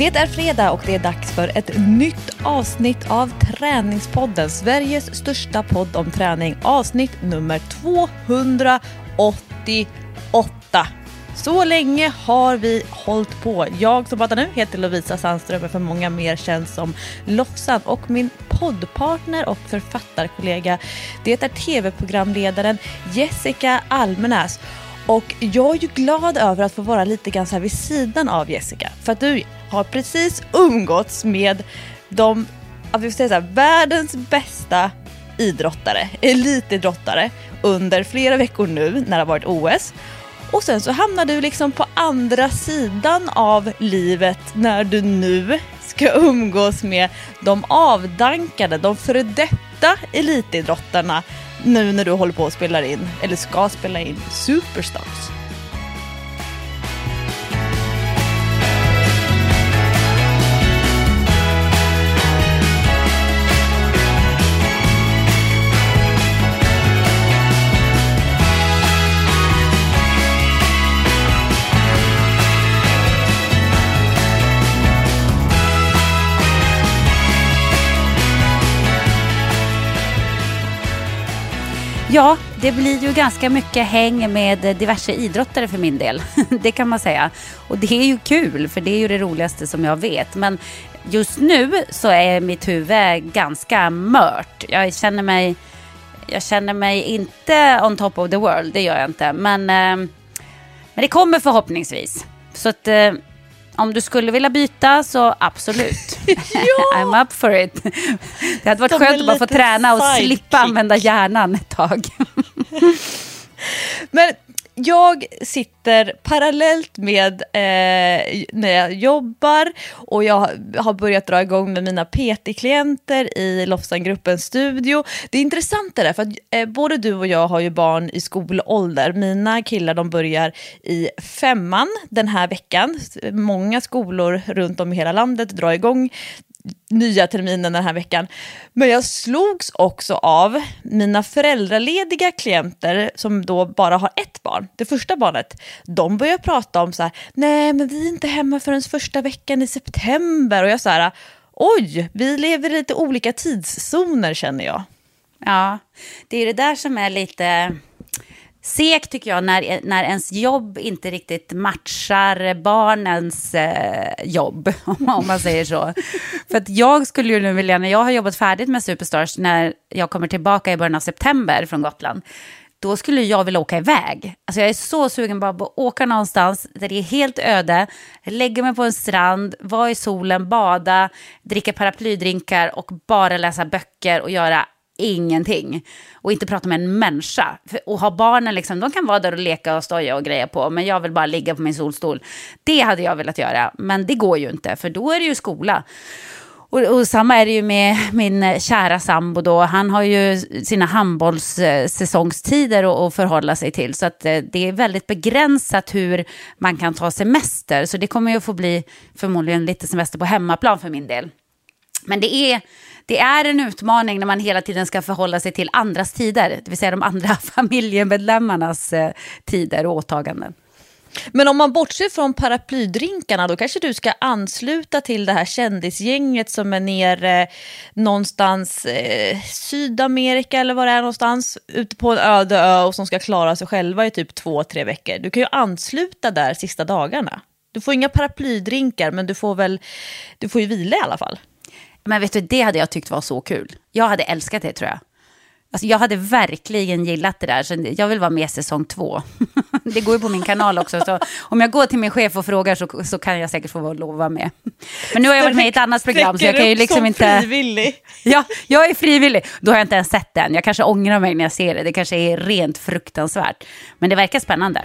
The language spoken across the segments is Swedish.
Det är fredag och det är dags för ett nytt avsnitt av Träningspodden, Sveriges största podd om träning. Avsnitt nummer 288. Så länge har vi hållit på. Jag som pratar nu heter Lovisa Sandström, men för många mer känd som Lofsan och min poddpartner och författarkollega det är tv-programledaren Jessica Almenäs. Och jag är ju glad över att få vara lite grann så här vid sidan av Jessica. För att du har precis umgåtts med de, att vi säga så här, världens bästa idrottare, elitidrottare under flera veckor nu när det har varit OS. Och sen så hamnar du liksom på andra sidan av livet när du nu ska umgås med de avdankade, de före detta elitidrottarna nu när du håller på att spela in, eller ska spela in, Superstars. Ja, det blir ju ganska mycket häng med diverse idrottare för min del. Det kan man säga. Och det är ju kul, för det är ju det roligaste som jag vet. Men just nu så är mitt huvud ganska mört. Jag känner mig, jag känner mig inte on top of the world, det gör jag inte. Men, eh, men det kommer förhoppningsvis. Så att eh, om du skulle vilja byta så absolut. ja! I'm up for it. Det hade varit skönt att bara få träna och slippa använda hjärnan ett tag. Men jag sitter parallellt med eh, när jag jobbar och jag har börjat dra igång med mina PT-klienter i Lofsangruppens studio. Det är intressant det där, för att eh, både du och jag har ju barn i skolålder. Mina killar de börjar i femman den här veckan. Många skolor runt om i hela landet drar igång nya terminen den här veckan. Men jag slogs också av mina föräldralediga klienter som då bara har ett barn, det första barnet. De börjar prata om så här, nej men vi är inte hemma förrän första veckan i september. Och jag så här, oj, vi lever i lite olika tidszoner känner jag. Ja, det är det där som är lite segt tycker jag när, när ens jobb inte riktigt matchar barnens eh, jobb, om man säger så. För att jag skulle ju nu vilja, när jag har jobbat färdigt med Superstars, när jag kommer tillbaka i början av september från Gotland, då skulle jag vilja åka iväg. Alltså jag är så sugen bara på att åka någonstans där det är helt öde, lägga mig på en strand, vara i solen, bada, dricka paraplydrinkar och bara läsa böcker och göra ingenting. Och inte prata med en människa. Och ha barnen, liksom, de kan vara där och leka och stoja och greja på. Men jag vill bara ligga på min solstol. Det hade jag velat göra. Men det går ju inte, för då är det ju skola. Och, och, samma är det ju med min kära sambo då. Han har ju sina handbollssäsongstider att förhålla sig till. Så att eh, det är väldigt begränsat hur man kan ta semester. Så det kommer ju att få bli förmodligen lite semester på hemmaplan för min del. Men det är det är en utmaning när man hela tiden ska förhålla sig till andras tider, det vill säga de andra familjemedlemmarnas eh, tider och åtaganden. Men om man bortser från paraplydrinkarna, då kanske du ska ansluta till det här kändisgänget som är nere eh, någonstans eh, Sydamerika eller var det är någonstans, ute på en öde ö och som ska klara sig själva i typ två, tre veckor. Du kan ju ansluta där sista dagarna. Du får inga paraplydrinkar, men du får väl, du får ju vila i alla fall. Men vet du, det hade jag tyckt var så kul. Jag hade älskat det tror jag. Alltså, jag hade verkligen gillat det där, så jag vill vara med säsong två. det går ju på min kanal också, så om jag går till min chef och frågar så, så kan jag säkert få lov att vara med. Men nu har jag varit med i ett annat program, så jag kan ju liksom inte... frivillig. Ja, jag är frivillig. Då har jag inte ens sett den. Jag kanske ångrar mig när jag ser det. Det kanske är rent fruktansvärt. Men det verkar spännande.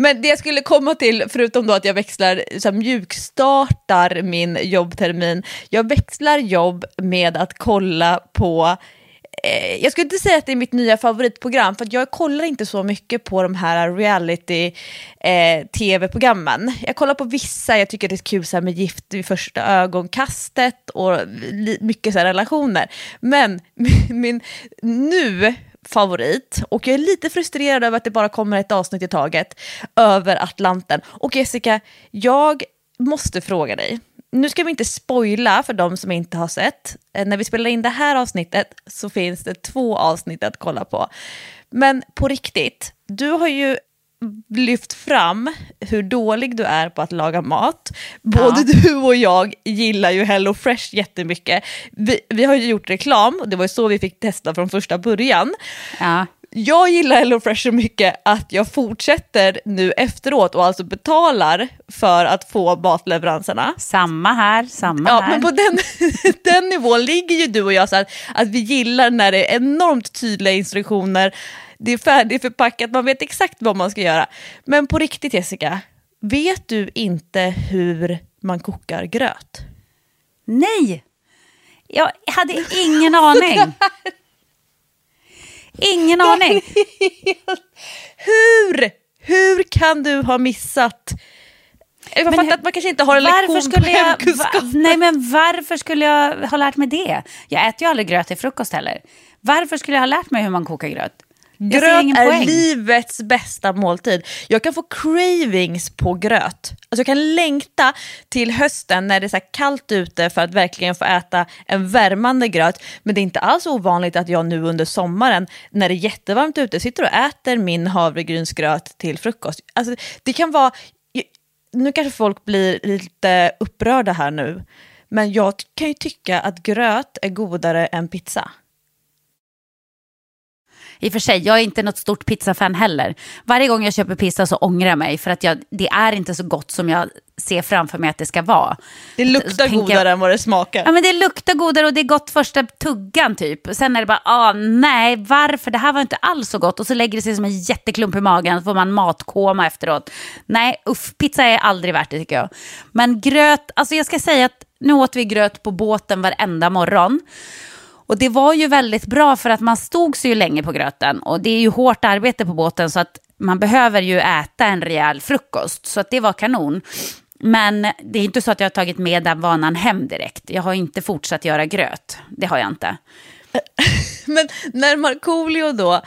Men det jag skulle komma till, förutom då att jag växlar, så här, mjukstartar min jobbtermin, jag växlar jobb med att kolla på eh, jag skulle inte säga att det är mitt nya favoritprogram, för jag kollar inte så mycket på de här reality-tv-programmen. Eh, jag kollar på vissa, jag tycker det är kul så här, med Gift vid första ögonkastet och mycket så här, relationer. Men min, nu favorit och jag är lite frustrerad över att det bara kommer ett avsnitt i taget över Atlanten. Och Jessica, jag måste fråga dig. Nu ska vi inte spoila för de som inte har sett. Eh, när vi spelar in det här avsnittet så finns det två avsnitt att kolla på. Men på riktigt, du har ju lyft fram hur dålig du är på att laga mat. Både ja. du och jag gillar ju Hello Fresh jättemycket. Vi, vi har ju gjort reklam, och det var ju så vi fick testa från första början. Ja. Jag gillar Hello Fresh så mycket att jag fortsätter nu efteråt och alltså betalar för att få matleveranserna. Samma här, samma ja, här. Men på den, den nivån ligger ju du och jag så här, att vi gillar när det är enormt tydliga instruktioner det är färdigförpackat, man vet exakt vad man ska göra. Men på riktigt Jessica, vet du inte hur man kokar gröt? Nej, jag hade ingen aning. Ingen aning. hur? Hur kan du ha missat? Jag men fattar att man kanske inte har en lektion skulle på hemkunskap. Va, nej, men varför skulle jag ha lärt mig det? Jag äter ju aldrig gröt till frukost heller. Varför skulle jag ha lärt mig hur man kokar gröt? Gröt är livets bästa måltid. Jag kan få cravings på gröt. Alltså jag kan längta till hösten när det är så kallt ute för att verkligen få äta en värmande gröt. Men det är inte alls ovanligt att jag nu under sommaren när det är jättevarmt ute sitter och äter min havregrynsgröt till frukost. Alltså det kan vara, nu kanske folk blir lite upprörda här nu, men jag kan ju tycka att gröt är godare än pizza. I och för sig, jag är inte något stort pizzafan heller. Varje gång jag köper pizza så ångrar jag mig för att jag, det är inte så gott som jag ser framför mig att det ska vara. Det luktar godare jag, än vad det smakar. Ja, men det luktar godare och det är gott första tuggan typ. Sen är det bara, ah, nej, varför? Det här var inte alls så gott. Och så lägger det sig som en jätteklump i magen, så får man matkoma efteråt. Nej, uff, pizza är aldrig värt det tycker jag. Men gröt, alltså jag ska säga att nu åt vi gröt på båten varenda morgon. Och det var ju väldigt bra för att man stod sig ju länge på gröten. Och det är ju hårt arbete på båten så att man behöver ju äta en rejäl frukost. Så att det var kanon. Men det är inte så att jag har tagit med den vanan hem direkt. Jag har inte fortsatt göra gröt. Det har jag inte. Men när Markoolio då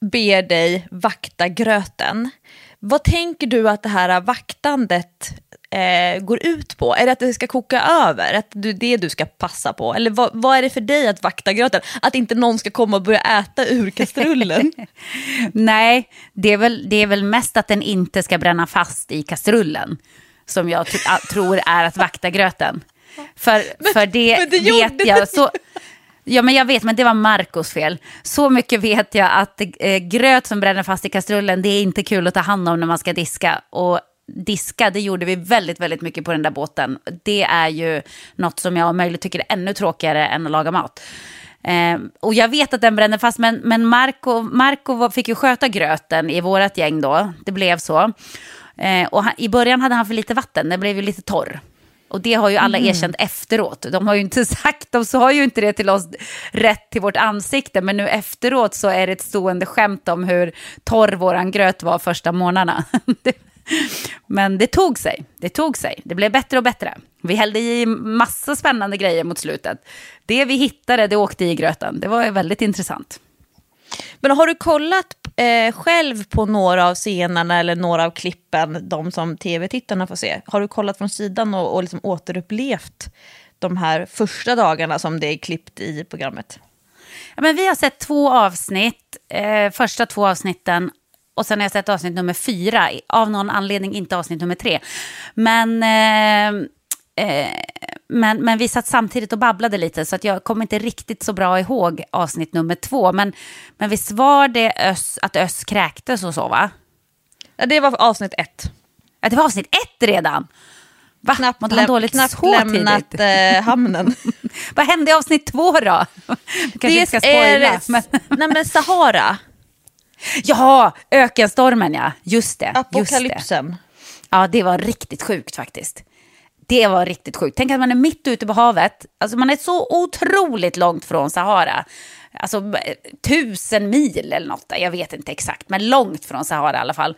ber dig vakta gröten, vad tänker du att det här vaktandet eh, går ut på? Är det att det ska koka över? Att det är det du ska passa på? Eller vad, vad, är det för dig att vakta gröten? Att inte någon ska komma och börja äta ur kastrullen? Nej, det är, väl, det är väl mest att den inte ska bränna fast i kastrullen. Som jag tror är att vakta gröten. För, men, för det, det vet jag. Så, Ja, men jag vet, men det var Marcos fel. Så mycket vet jag att eh, gröt som bränner fast i kastrullen, det är inte kul att ta hand om när man ska diska. Och diska, det gjorde vi väldigt, väldigt mycket på den där båten. Det är ju något som jag om möjligt tycker är ännu tråkigare än att laga mat. Eh, och jag vet att den bränner fast, men, men Marco, Marco fick ju sköta gröten i vårt gäng då. Det blev så. Eh, och han, i början hade han för lite vatten, den blev ju lite torr. Och det har ju alla mm. erkänt efteråt. De har ju inte sagt, de sa ju inte det till oss rätt till vårt ansikte, men nu efteråt så är det ett stående skämt om hur torr våran gröt var första månaderna. men det tog sig, det tog sig. Det blev bättre och bättre. Vi hällde i massa spännande grejer mot slutet. Det vi hittade, det åkte i gröten. Det var väldigt intressant. Men har du kollat eh, själv på några av scenerna eller några av klippen, de som tv-tittarna får se? Har du kollat från sidan och, och liksom återupplevt de här första dagarna som det är klippt i programmet? Ja, men vi har sett två avsnitt, eh, första två avsnitten och sen har jag sett avsnitt nummer fyra, av någon anledning inte avsnitt nummer tre. Men, eh, eh, men, men vi satt samtidigt och babblade lite så att jag kommer inte riktigt så bra ihåg avsnitt nummer två. Men, men visst var det Ös, att Ös kräktes och så va? Ja, det var avsnitt ett. Ja, det var avsnitt ett redan. Va? Knappt, Mådde han dåligt knappt så lämnat eh, hamnen. Vad hände i avsnitt två då? Vi kanske inte ska spoila. Men... Nej men Sahara, Ja, ökenstormen ja. Just det. Just det. apokalypsen. Ja, det var riktigt sjukt faktiskt. Det var riktigt sjukt. Tänk att man är mitt ute på havet. Alltså man är så otroligt långt från Sahara. Alltså tusen mil eller något. Jag vet inte exakt, men långt från Sahara i alla fall.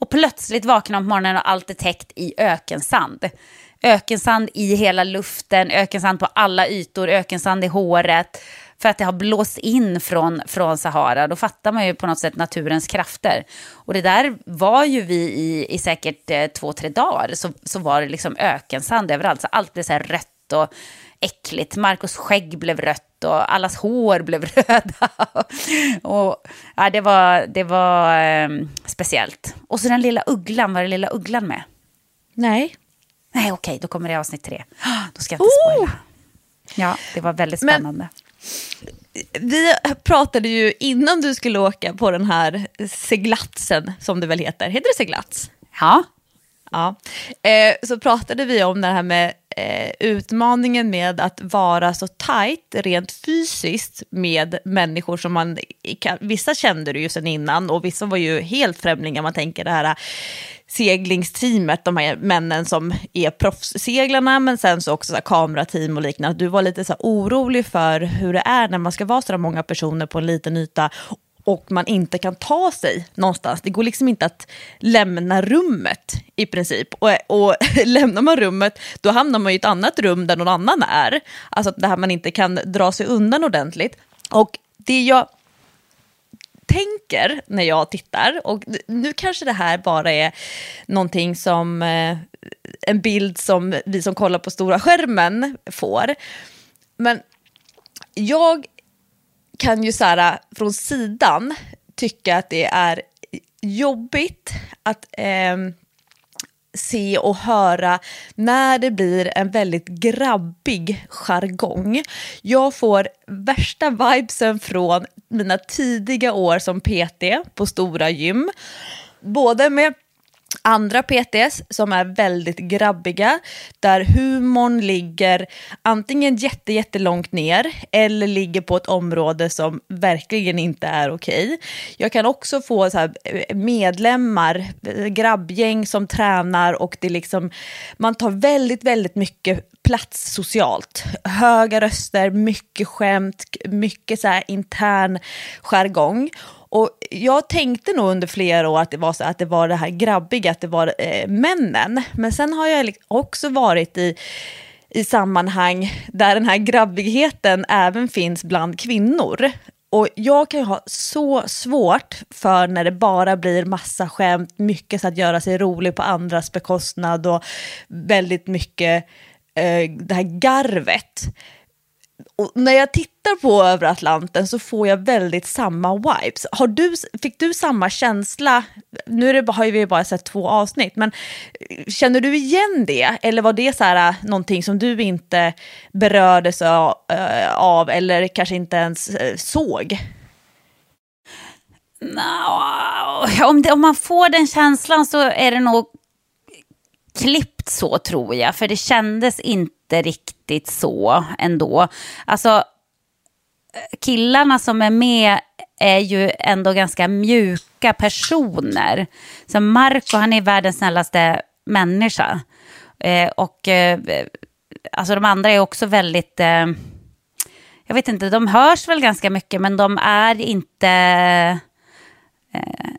Och plötsligt vaknar man på morgonen och allt är täckt i ökensand. Ökensand i hela luften, ökensand på alla ytor, ökensand i håret. För att det har blåst in från, från Sahara. Då fattar man ju på något sätt naturens krafter. Och det där var ju vi i, i säkert eh, två, tre dagar. Så, så var det liksom ökensand överallt. Så allt blev så här rött och äckligt. Marcos skägg blev rött och allas hår blev röda. och, ja, det var, det var eh, speciellt. Och så den lilla ugglan, var det lilla ugglan med? Nej. Nej, okej, då kommer det i avsnitt tre. Då ska jag inte spoila. Ja, det var väldigt spännande. Vi pratade ju innan du skulle åka på den här seglatsen, som det väl heter. Heter det seglats? Ja, Ja. Eh, så pratade vi om det här med eh, utmaningen med att vara så tajt rent fysiskt med människor som man, kan, vissa kände du ju sen innan och vissa var ju helt främlingar. Man tänker det här eh, seglingsteamet, de här männen som är proffsseglarna, men sen så också så här kamerateam och liknande. Du var lite så här orolig för hur det är när man ska vara så många personer på en liten yta och man inte kan ta sig någonstans. Det går liksom inte att lämna rummet i princip. Och, och lämnar man rummet, då hamnar man i ett annat rum där någon annan är. Alltså det här man inte kan dra sig undan ordentligt. Och det jag tänker när jag tittar, och nu kanske det här bara är någonting som eh, en bild som vi som kollar på stora skärmen får. Men jag kan ju så här, äh, från sidan tycka att det är jobbigt att eh, se och höra när det blir en väldigt grabbig jargong. Jag får värsta vibesen från mina tidiga år som PT på stora gym. Både med andra PTs som är väldigt grabbiga, där humorn ligger antingen jätte, jättelångt ner eller ligger på ett område som verkligen inte är okej. Jag kan också få så här eh, medlemmar, grabbgäng som tränar och det liksom, man tar väldigt, väldigt mycket plats socialt. Höga röster, mycket skämt, mycket så här intern jargong. Och jag tänkte nog under flera år att det var, så, att det, var det här grabbiga, att det var eh, männen. Men sen har jag också varit i, i sammanhang där den här grabbigheten även finns bland kvinnor. Och jag kan ju ha så svårt för när det bara blir massa skämt, mycket så att göra sig rolig på andras bekostnad och väldigt mycket eh, det här garvet. Och när jag tittar på Över Atlanten så får jag väldigt samma vibes. Har du, fick du samma känsla? Nu är det, har vi bara sett två avsnitt, men eh, känner du igen det? Eller var det så här, eh, någonting som du inte berördes av, eh, av eller kanske inte ens såg? No, om, det, om man får den känslan så är det nog klippt så tror jag. För det kändes inte riktigt så ändå. Alltså killarna som är med är ju ändå ganska mjuka personer. Så Marco han är världens snällaste människa. Eh, och eh, alltså de andra är också väldigt... Eh, jag vet inte, de hörs väl ganska mycket men de är inte eh,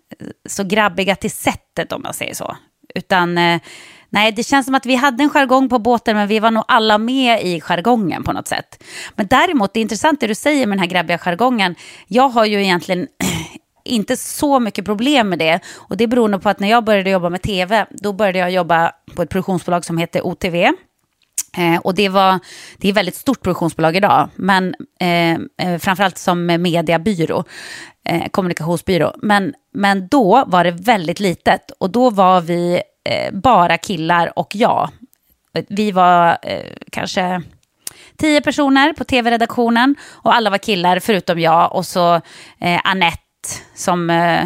så grabbiga till sättet om man säger så. Utan eh, nej, det känns som att vi hade en jargong på båten men vi var nog alla med i jargongen på något sätt. Men däremot, det är intressant det du säger med den här grabbiga jargongen. Jag har ju egentligen inte så mycket problem med det. Och det beror nog på att när jag började jobba med tv, då började jag jobba på ett produktionsbolag som heter OTV. Eh, och det, var, det är ett väldigt stort produktionsbolag idag, men eh, eh, framförallt som mediebyrå, eh, kommunikationsbyrå. Men, men då var det väldigt litet och då var vi eh, bara killar och jag. Vi var eh, kanske tio personer på tv-redaktionen och alla var killar förutom jag och så eh, Annette som eh,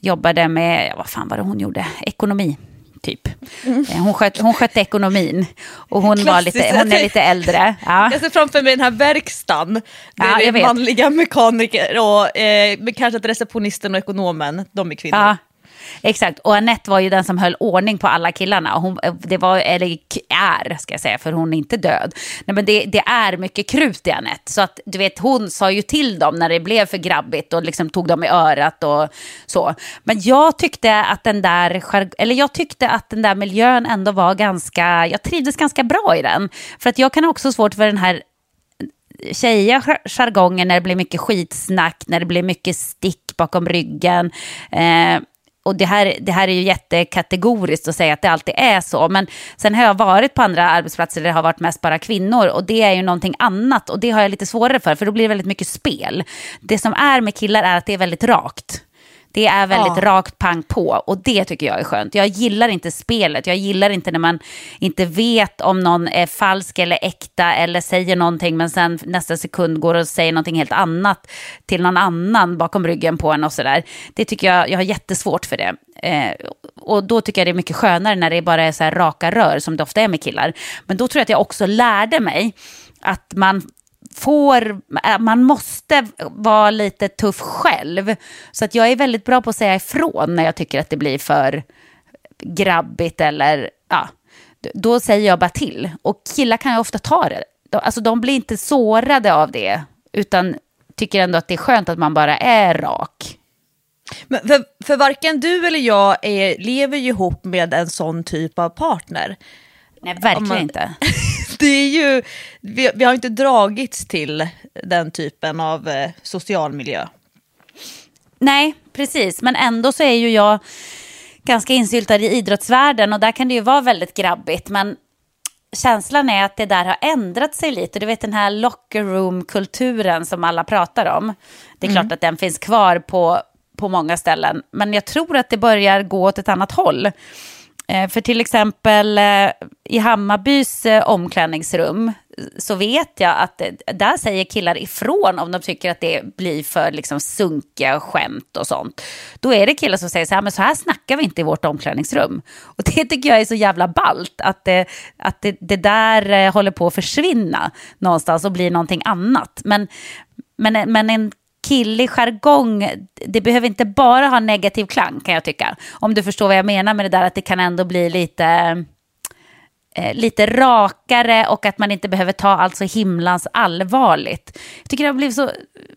jobbade med, vad fan var det hon gjorde, ekonomi typ. Mm. Hon, sköt, hon skötte ekonomin och hon, var lite, hon är lite äldre. Ja. Jag ser framför mig den här verkstaden. Ja, det är manliga mekaniker och eh, kanske att receptionisten och ekonomen, de är kvinnor. Ja, Exakt, och Annette var ju den som höll ordning på alla killarna. Hon, det var, eller är, ska jag säga, för hon är inte död. Nej, men det, det är mycket krut i Annette. Så att du vet, hon sa ju till dem när det blev för grabbigt och liksom tog dem i örat och så. Men jag tyckte att den där, eller jag tyckte att den där miljön ändå var ganska, jag trivdes ganska bra i den. För att jag kan också svårt för den här tjejiga jargongen när det blir mycket skitsnack, när det blir mycket stick bakom ryggen. Eh, och det här, det här är ju jättekategoriskt att säga att det alltid är så, men sen har jag varit på andra arbetsplatser där det har varit mest bara kvinnor och det är ju någonting annat och det har jag lite svårare för, för då blir det väldigt mycket spel. Det som är med killar är att det är väldigt rakt. Det är väldigt ja. rakt pang på och det tycker jag är skönt. Jag gillar inte spelet, jag gillar inte när man inte vet om någon är falsk eller äkta eller säger någonting men sen nästa sekund går och säger någonting helt annat till någon annan bakom ryggen på en och sådär. Det tycker jag, jag har jättesvårt för det. Eh, och då tycker jag det är mycket skönare när det bara är så raka rör som det ofta är med killar. Men då tror jag att jag också lärde mig att man får, äh, man måste vara lite tuff själv. Så att jag är väldigt bra på att säga ifrån när jag tycker att det blir för grabbigt eller ja, då säger jag bara till. Och killar kan ju ofta ta det. Alltså de blir inte sårade av det, utan tycker ändå att det är skönt att man bara är rak. Men för, för varken du eller jag är, lever ju ihop med en sån typ av partner. Nej, verkligen man, inte. Det är ju, vi, vi har inte dragits till den typen av eh, social miljö. Nej, precis. Men ändå så är ju jag ganska insyltad i idrottsvärlden och där kan det ju vara väldigt grabbigt. Men känslan är att det där har ändrat sig lite. Du vet den här locker room-kulturen som alla pratar om. Det är mm. klart att den finns kvar på, på många ställen. Men jag tror att det börjar gå åt ett annat håll. Eh, för till exempel eh, i Hammarbys eh, omklädningsrum så vet jag att där säger killar ifrån om de tycker att det blir för liksom sunkiga skämt och sånt. Då är det killar som säger så här, men så här snackar vi inte i vårt omklädningsrum. Och det tycker jag är så jävla ballt, att det, att det, det där håller på att försvinna någonstans och blir någonting annat. Men, men, men en killig jargong, det behöver inte bara ha negativ klang kan jag tycka. Om du förstår vad jag menar med det där att det kan ändå bli lite, eh, lite rakare och att man inte behöver ta allt så himlans allvarligt. Jag tycker det har blivit så,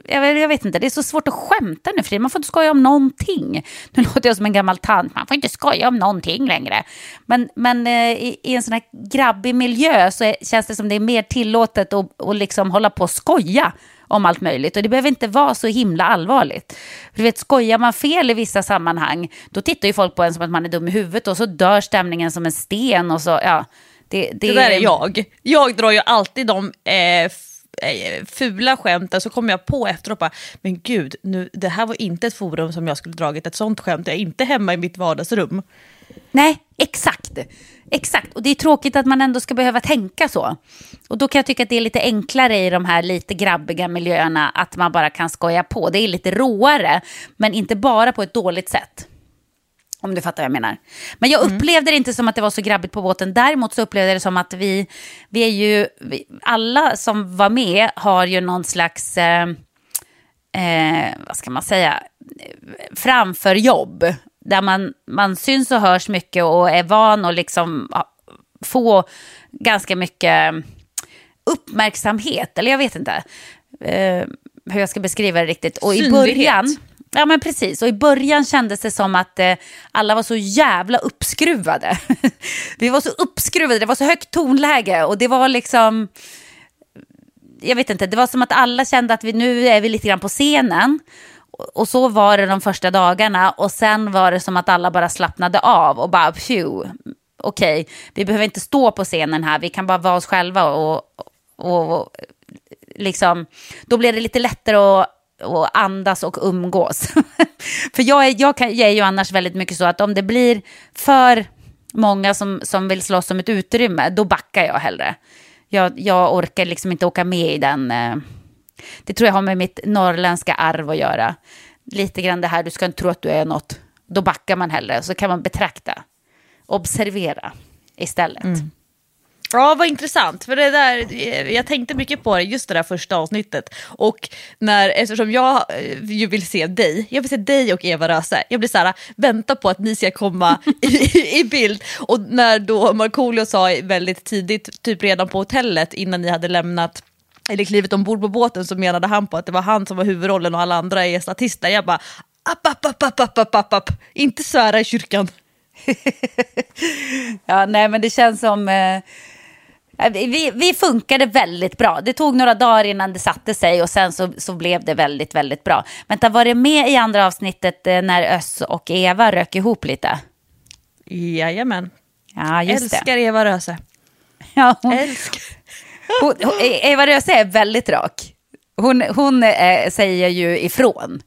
jag vet, jag vet inte, det är så svårt att skämta nu för man får inte skoja om någonting. Nu låter jag som en gammal tant, man får inte skoja om någonting längre. Men, men eh, i, i, en sån här grabbig miljö så är, känns det som det är mer tillåtet att, att liksom hålla på och skoja om allt möjligt. Och det behöver inte vara så himla allvarligt. du vet, skojar man fel i vissa sammanhang, då tittar ju folk på en som att man är dum i huvudet och så dör stämningen som en sten och så, ja. Det, det... det där är jag. Jag drar ju alltid de eh, eh fula skämten så kommer jag på efteråt bara, men gud, nu, det här var inte ett forum som jag skulle dragit ett sånt skämt, jag är inte hemma i mitt vardagsrum. Nej, exakt. Exakt, och det är tråkigt att man ändå ska behöva tänka så. Och då kan jag tycka att det är lite enklare i de här lite grabbiga miljöerna att man bara kan skoja på. Det är lite råare, men inte bara på ett dåligt sätt. Om du fattar vad jag menar. Men jag mm. upplevde det inte som att det var så grabbigt på båten. Däremot så upplevde jag det som att vi, vi är ju, vi, alla som var med har ju någon slags, eh, eh, vad ska man säga, framför jobb där man, man syns och hörs mycket och är van att liksom få ganska mycket uppmärksamhet, eller jag vet inte eh, hur jag ska beskriva det riktigt. Och i början, Ja men precis, och i början kändes det som att eh, alla var så jävla uppskruvade. vi var så uppskruvade, det var så högt tonläge och det var liksom, jag vet inte, det var som att alla kände att vi, nu är vi lite grann på scenen och så var det de första dagarna och sen var det som att alla bara slappnade av och bara phew, okej, okay, vi behöver inte stå på scenen här, vi kan bara vara oss själva och, och, och liksom, då blir det lite lättare att och andas och umgås. för jag är, jag, kan, jag är ju annars väldigt mycket så att om det blir för många som, som vill slåss om ett utrymme, då backar jag hellre. Jag, jag orkar liksom inte åka med i den. Eh, det tror jag har med mitt norrländska arv att göra. Lite grann det här, du ska inte tro att du är något. Då backar man hellre, så kan man betrakta, observera istället. Mm. Ja, vad intressant. För det där, jag tänkte mycket på det just det där första avsnittet. Och när, eftersom jag ju vill se dig, jag vill se dig och Eva Röse. Jag blir så här, vänta på att ni ska komma i, i bild. Och när då Markoolio sa väldigt tidigt, typ redan på hotellet innan ni hade lämnat eller klivit ombord på båten så menade han på att det var han som var huvudrollen och alla andra är statister. Jag bara, app, app, app, app, app, app, app, app. inte svära i kyrkan. ja, nej men det känns som... Eh vi, vi funkade väldigt bra. Det tog några dagar innan det satte sig och sen så, så blev det väldigt, väldigt bra. Vänta, var det med i andra avsnittet eh, när Öss och Eva rök ihop lite? Jajamän. Ja, just Älskar det. Eva Röse. Ja, hon, Älskar. Hon, hon, e- Eva Röse är väldigt rak. Hon, hon eh, säger ju ifrån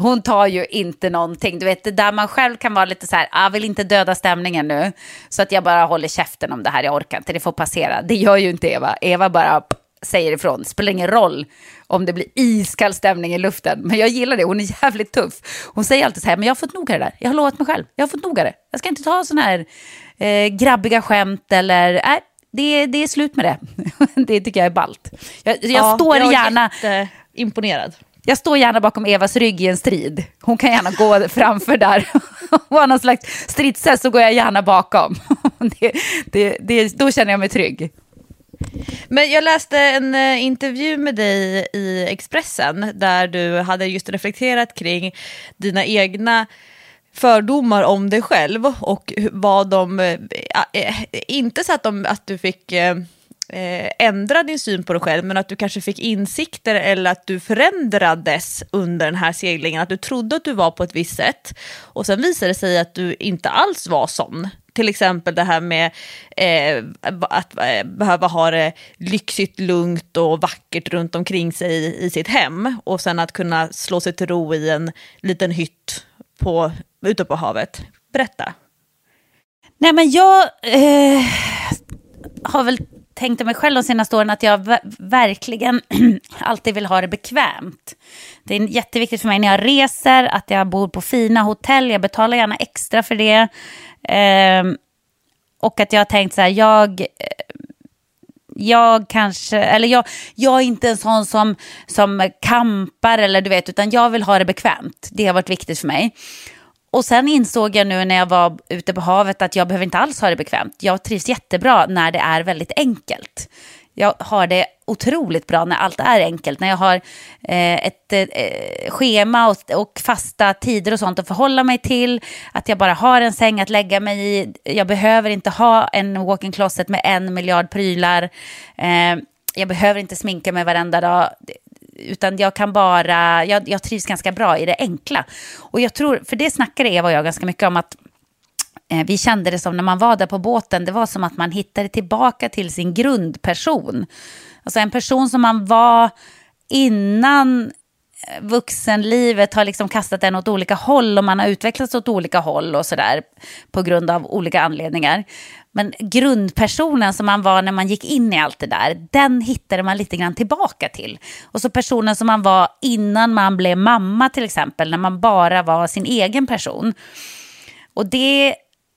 hon tar ju inte någonting. Du vet, där man själv kan vara lite så här, jag vill inte döda stämningen nu. Så att jag bara håller käften om det här, jag orkar inte, det får passera. Det gör ju inte Eva. Eva bara säger ifrån. Det spelar ingen roll om det blir iskall stämning i luften. Men jag gillar det, hon är jävligt tuff. Hon säger alltid så här, men jag har fått nog av det där. Jag har lovat mig själv, jag har fått nog av det. Jag ska inte ta sådana här eh, grabbiga skämt eller, nej, det, det är slut med det. det tycker jag är ballt. Jag, jag ja, står jag gärna... Imponerad. Jag står gärna bakom Evas rygg i en strid. Hon kan gärna gå framför där. Och ha någon slags stridshäst så går jag gärna bakom. Det, det, det, då känner jag mig trygg. Men jag läste en uh, intervju med dig i Expressen där du hade just reflekterat kring dina egna fördomar om dig själv och vad de, eh, eh, eh, inte så att, de, att du fick ändra din syn på dig själv, men att du kanske fick insikter eller att du förändrades under den här seglingen, att du trodde att du var på ett visst sätt och sen visade det sig att du inte alls var sån. Till exempel det här med eh, att eh, behöva ha det lyxigt, lugnt och vackert runt omkring sig i, i sitt hem och sen att kunna slå sig till ro i en liten hytt på, ute på havet. Berätta. Nej men jag eh, har väl tänkte mig själv de senaste åren att jag verkligen alltid vill ha det bekvämt. Det är jätteviktigt för mig när jag reser att jag bor på fina hotell. Jag betalar gärna extra för det. Eh, och att jag har tänkt så här, jag eh, jag kanske, eller jag, jag är inte en sån som, som kampar eller du vet, utan jag vill ha det bekvämt. Det har varit viktigt för mig. Och sen insåg jag nu när jag var ute på havet att jag behöver inte alls ha det bekvämt. Jag trivs jättebra när det är väldigt enkelt. Jag har det otroligt bra när allt är enkelt. När jag har eh, ett eh, schema och, och, fasta tider och sånt att förhålla mig till. Att jag bara har en säng att lägga mig i. Jag behöver inte ha en walk-in closet med en miljard prylar. Eh, jag behöver inte sminka mig varenda dag utan jag kan bara, jag, jag trivs ganska bra i det enkla. Och jag tror, för det snackade Eva och jag ganska mycket om att eh, vi kände det som när man var där på båten, det var som att man hittade tillbaka till sin grundperson. Alltså en person som man var innan eh, vuxenlivet har liksom kastat en åt olika håll och man har utvecklats åt olika håll och sådär på grund av olika anledningar. Men grundpersonen som man var när man gick in i allt det där, den hittade man lite grann tillbaka till. Och så personen som man var innan man blev mamma till exempel, när man bara var sin egen person. Och det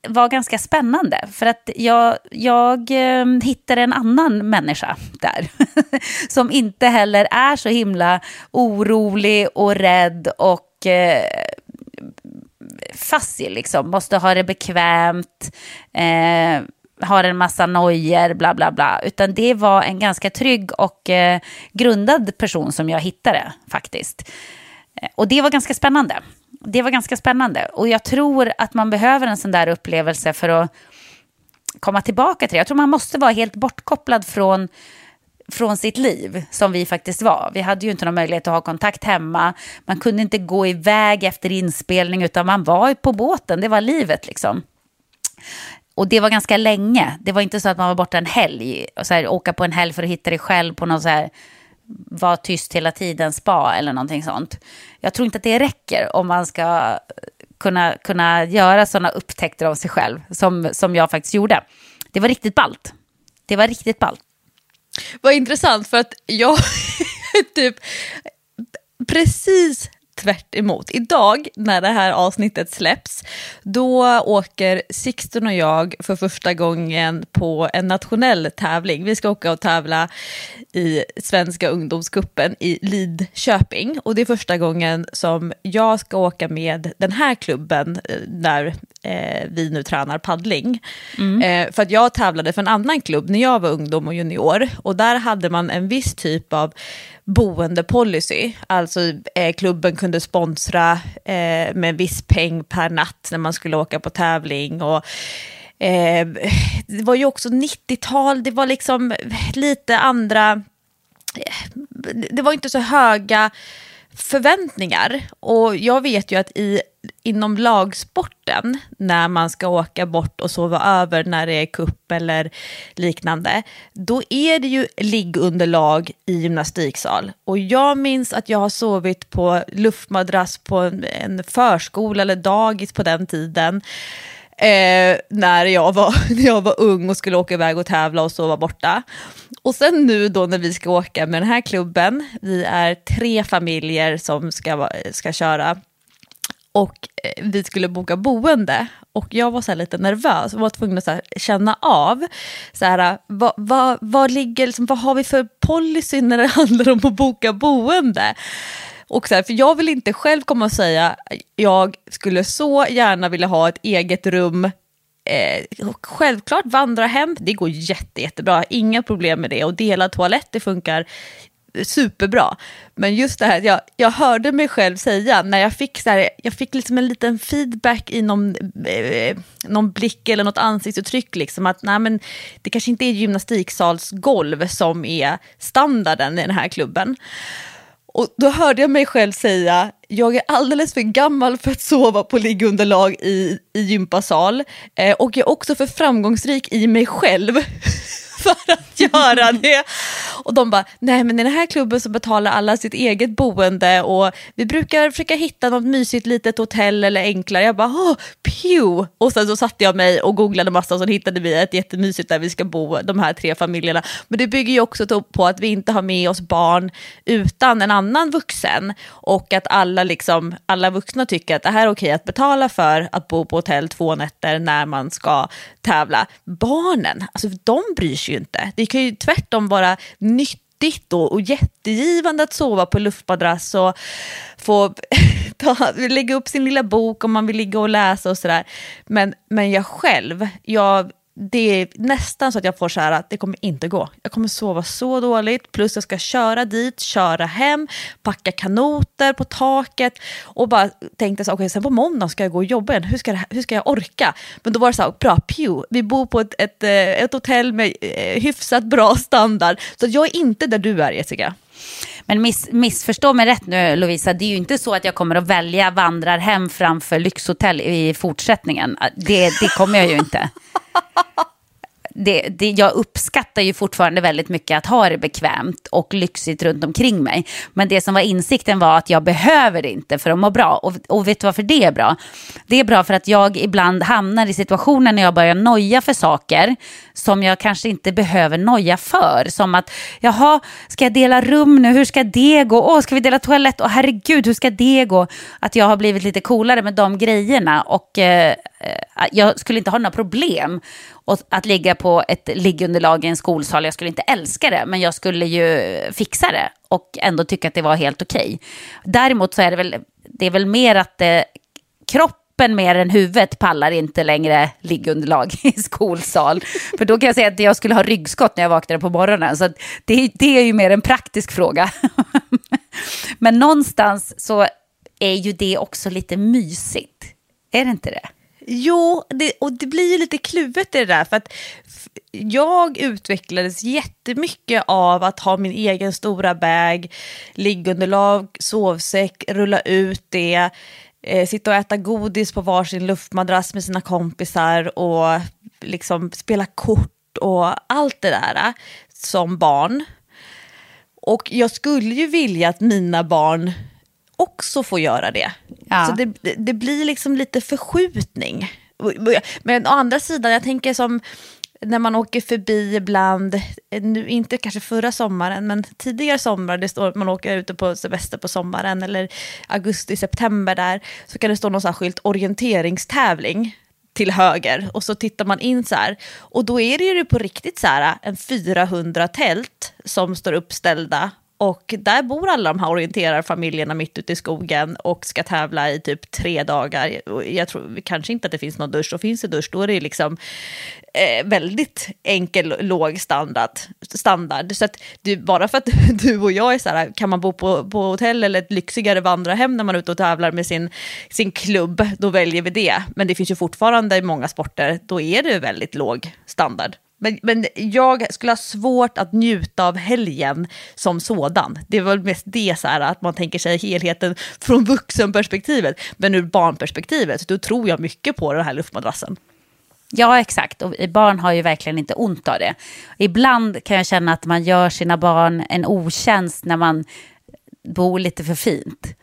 var ganska spännande, för att jag, jag eh, hittade en annan människa där. som inte heller är så himla orolig och rädd och eh, fassig, liksom. Måste ha det bekvämt, eh, har en massa nojer, bla bla bla. Utan det var en ganska trygg och eh, grundad person som jag hittade faktiskt. Eh, och det var ganska spännande. Det var ganska spännande. Och jag tror att man behöver en sån där upplevelse för att komma tillbaka till det. Jag tror man måste vara helt bortkopplad från från sitt liv som vi faktiskt var. Vi hade ju inte någon möjlighet att ha kontakt hemma. Man kunde inte gå iväg efter inspelning utan man var på båten. Det var livet liksom. Och det var ganska länge. Det var inte så att man var borta en helg. Och så här, åka på en helg för att hitta dig själv på någon så här var tyst hela tiden spa eller någonting sånt. Jag tror inte att det räcker om man ska kunna, kunna göra sådana upptäckter av sig själv som, som jag faktiskt gjorde. Det var riktigt ballt. Det var riktigt ballt. Vad intressant för att jag typ precis tvärt emot. Idag när det här avsnittet släpps, då åker Sixten och jag för första gången på en nationell tävling. Vi ska åka och tävla i Svenska ungdomskuppen i Lidköping. Och det är första gången som jag ska åka med den här klubben eh, när eh, vi nu tränar paddling. Mm. Eh, för att jag tävlade för en annan klubb när jag var ungdom och junior. Och där hade man en viss typ av boendepolicy. Alltså eh, klubben kunde sponsra eh, med en viss peng per natt när man skulle åka på tävling. Och, eh, det var ju också 90-tal, det var liksom lite andra... Det var inte så höga förväntningar. Och jag vet ju att i, inom lagsporten, när man ska åka bort och sova över när det är kupp eller liknande, då är det ju liggunderlag i gymnastiksal. Och jag minns att jag har sovit på luftmadrass på en, förskola eller dagis på den tiden. Eh, när, jag var, när jag var ung och skulle åka iväg och tävla och sova borta. Och sen nu då när vi ska åka med den här klubben, vi är tre familjer som ska, ska köra och eh, vi skulle boka boende. Och jag var så lite nervös och var tvungen att så känna av, så här, vad, vad, vad, ligger, liksom, vad har vi för policy när det handlar om att boka boende? Och så här, för jag vill inte själv komma och säga, jag skulle så gärna vilja ha ett eget rum Eh, självklart vandra hem, det går jätte, jättebra, inga problem med det. Och dela toalett, det funkar superbra. Men just det här, jag, jag hörde mig själv säga, när jag fick, så här, jag fick liksom en liten feedback i någon, eh, någon blick eller något ansiktsuttryck, liksom, att nej, men det kanske inte är gymnastiksalsgolv som är standarden i den här klubben. Och då hörde jag mig själv säga, jag är alldeles för gammal för att sova på liggunderlag i, i gympasal eh, och jag är också för framgångsrik i mig själv för att göra det. Och de bara, nej men i den här klubben så betalar alla sitt eget boende och vi brukar försöka hitta något mysigt litet hotell eller enklare. Jag bara, oh, pew! Och sen så satte jag mig och googlade massa och så hittade vi ett jättemysigt där vi ska bo, de här tre familjerna. Men det bygger ju också på att vi inte har med oss barn utan en annan vuxen och att alla, liksom, alla vuxna tycker att det här är okej att betala för att bo på hotell två nätter när man ska tävla. Barnen, alltså de bryr sig ju inte. Det kan ju tvärtom vara nyttigt och, och jättegivande att sova på luftmadrass och få ta, lägga upp sin lilla bok om man vill ligga och läsa och sådär. Men, men jag själv, jag det är nästan så att jag får så här att det kommer inte gå. Jag kommer sova så dåligt, plus jag ska köra dit, köra hem, packa kanoter på taket och bara tänkte så okej okay, sen på måndag ska jag gå och jobba igen, hur ska, det, hur ska jag orka? Men då var det så här, bra, pew, vi bor på ett, ett, eh, ett hotell med eh, hyfsat bra standard, så jag är inte där du är Jessica. Men miss, missförstå mig rätt nu Lovisa, det är ju inte så att jag kommer att välja vandrarhem framför lyxhotell i fortsättningen. Det, det kommer jag ju inte. det, det, jag uppskattar ju fortfarande väldigt mycket att ha det bekvämt och lyxigt runt omkring mig. Men det som var insikten var att jag behöver det inte för att må bra. Och, och vet du varför det är bra? Det är bra för att jag ibland hamnar i situationer när jag börjar noja för saker som jag kanske inte behöver noja för. Som att, jaha, ska jag dela rum nu? Hur ska det gå? Åh, ska vi dela toalett? Åh, herregud, hur ska det gå? Att jag har blivit lite coolare med de grejerna. Och eh, Eh, jag skulle inte ha några problem att ligga på ett liggunderlag i en skolsal, jag skulle inte älska det, men jag skulle ju fixa det och ändå tycka att det var helt okej. Okay. Däremot så är det väl, det är väl mer att det, kroppen mer än huvudet pallar inte längre liggunderlag i skolsal. För då kan jag säga att jag skulle ha ryggskott när jag vaknade på morgonen. Så det, det är ju mer en praktisk fråga. Men någonstans så är ju det också lite mysigt. Är det inte det? Jo, det, och det blir ju lite kluvet i det där. För att jag utvecklades jättemycket av att ha min egen stora bag, liggunderlag, sovsäck, rulla ut det, eh, sitta och äta godis på varsin luftmadrass med sina kompisar och liksom spela kort och allt det där eh, som barn. Och jag skulle ju vilja att mina barn också får göra det. Ja. Så det, det- det blir liksom lite förskjutning. Men å andra sidan, jag tänker som när man åker förbi ibland, nu inte kanske förra sommaren, men tidigare sommar, det står man åker ute på semester på sommaren eller augusti, september där, så kan det stå någon sån här skylt orienteringstävling till höger och så tittar man in så här och då är det ju på riktigt så här en 400 tält som står uppställda och där bor alla de här orienterarfamiljerna mitt ute i skogen och ska tävla i typ tre dagar. Jag tror kanske inte att det finns någon dusch, och finns det dusch då är det liksom eh, väldigt enkel, låg standard. standard. Så att du, bara för att du och jag är så här, kan man bo på, på hotell eller ett lyxigare vandrarhem när man är ute och tävlar med sin, sin klubb, då väljer vi det. Men det finns ju fortfarande i många sporter, då är det väldigt låg standard. Men, men jag skulle ha svårt att njuta av helgen som sådan. Det är väl mest det så här, att man tänker sig helheten från vuxenperspektivet. Men ur barnperspektivet, då tror jag mycket på den här luftmadrassen. Ja, exakt. Och barn har ju verkligen inte ont av det. Ibland kan jag känna att man gör sina barn en otjänst när man bor lite för fint.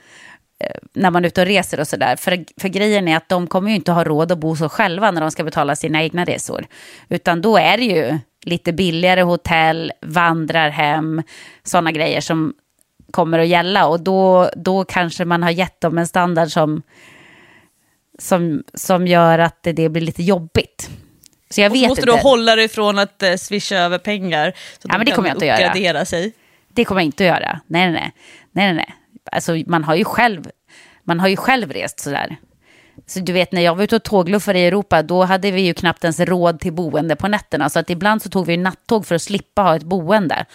Eh, När man är ute och reser och sådär. För, för grejen är att de kommer ju inte ha råd att bo så själva när de ska betala sina egna resor. Utan då är det ju lite billigare hotell, vandrarhem, sådana grejer som kommer att gälla. Och då, då kanske man har gett dem en standard som som, som gör att det, det blir lite jobbigt. Så jag Och så vet måste inte. du hålla dig från att eh, swisha över pengar. Så att Ja, men det de kommer kan jag inte att göra. sig. Det kommer jag inte att göra. Nej, nej. nej, nej, nej. Alltså, man har ju själv, man har ju själv rest sådär. Så du vet, när jag var ute och tågluffade i Europa, då hade vi ju knappt ens råd till boende på nätterna. Så att ibland så tog vi nattåg för att slippa ha ett boende.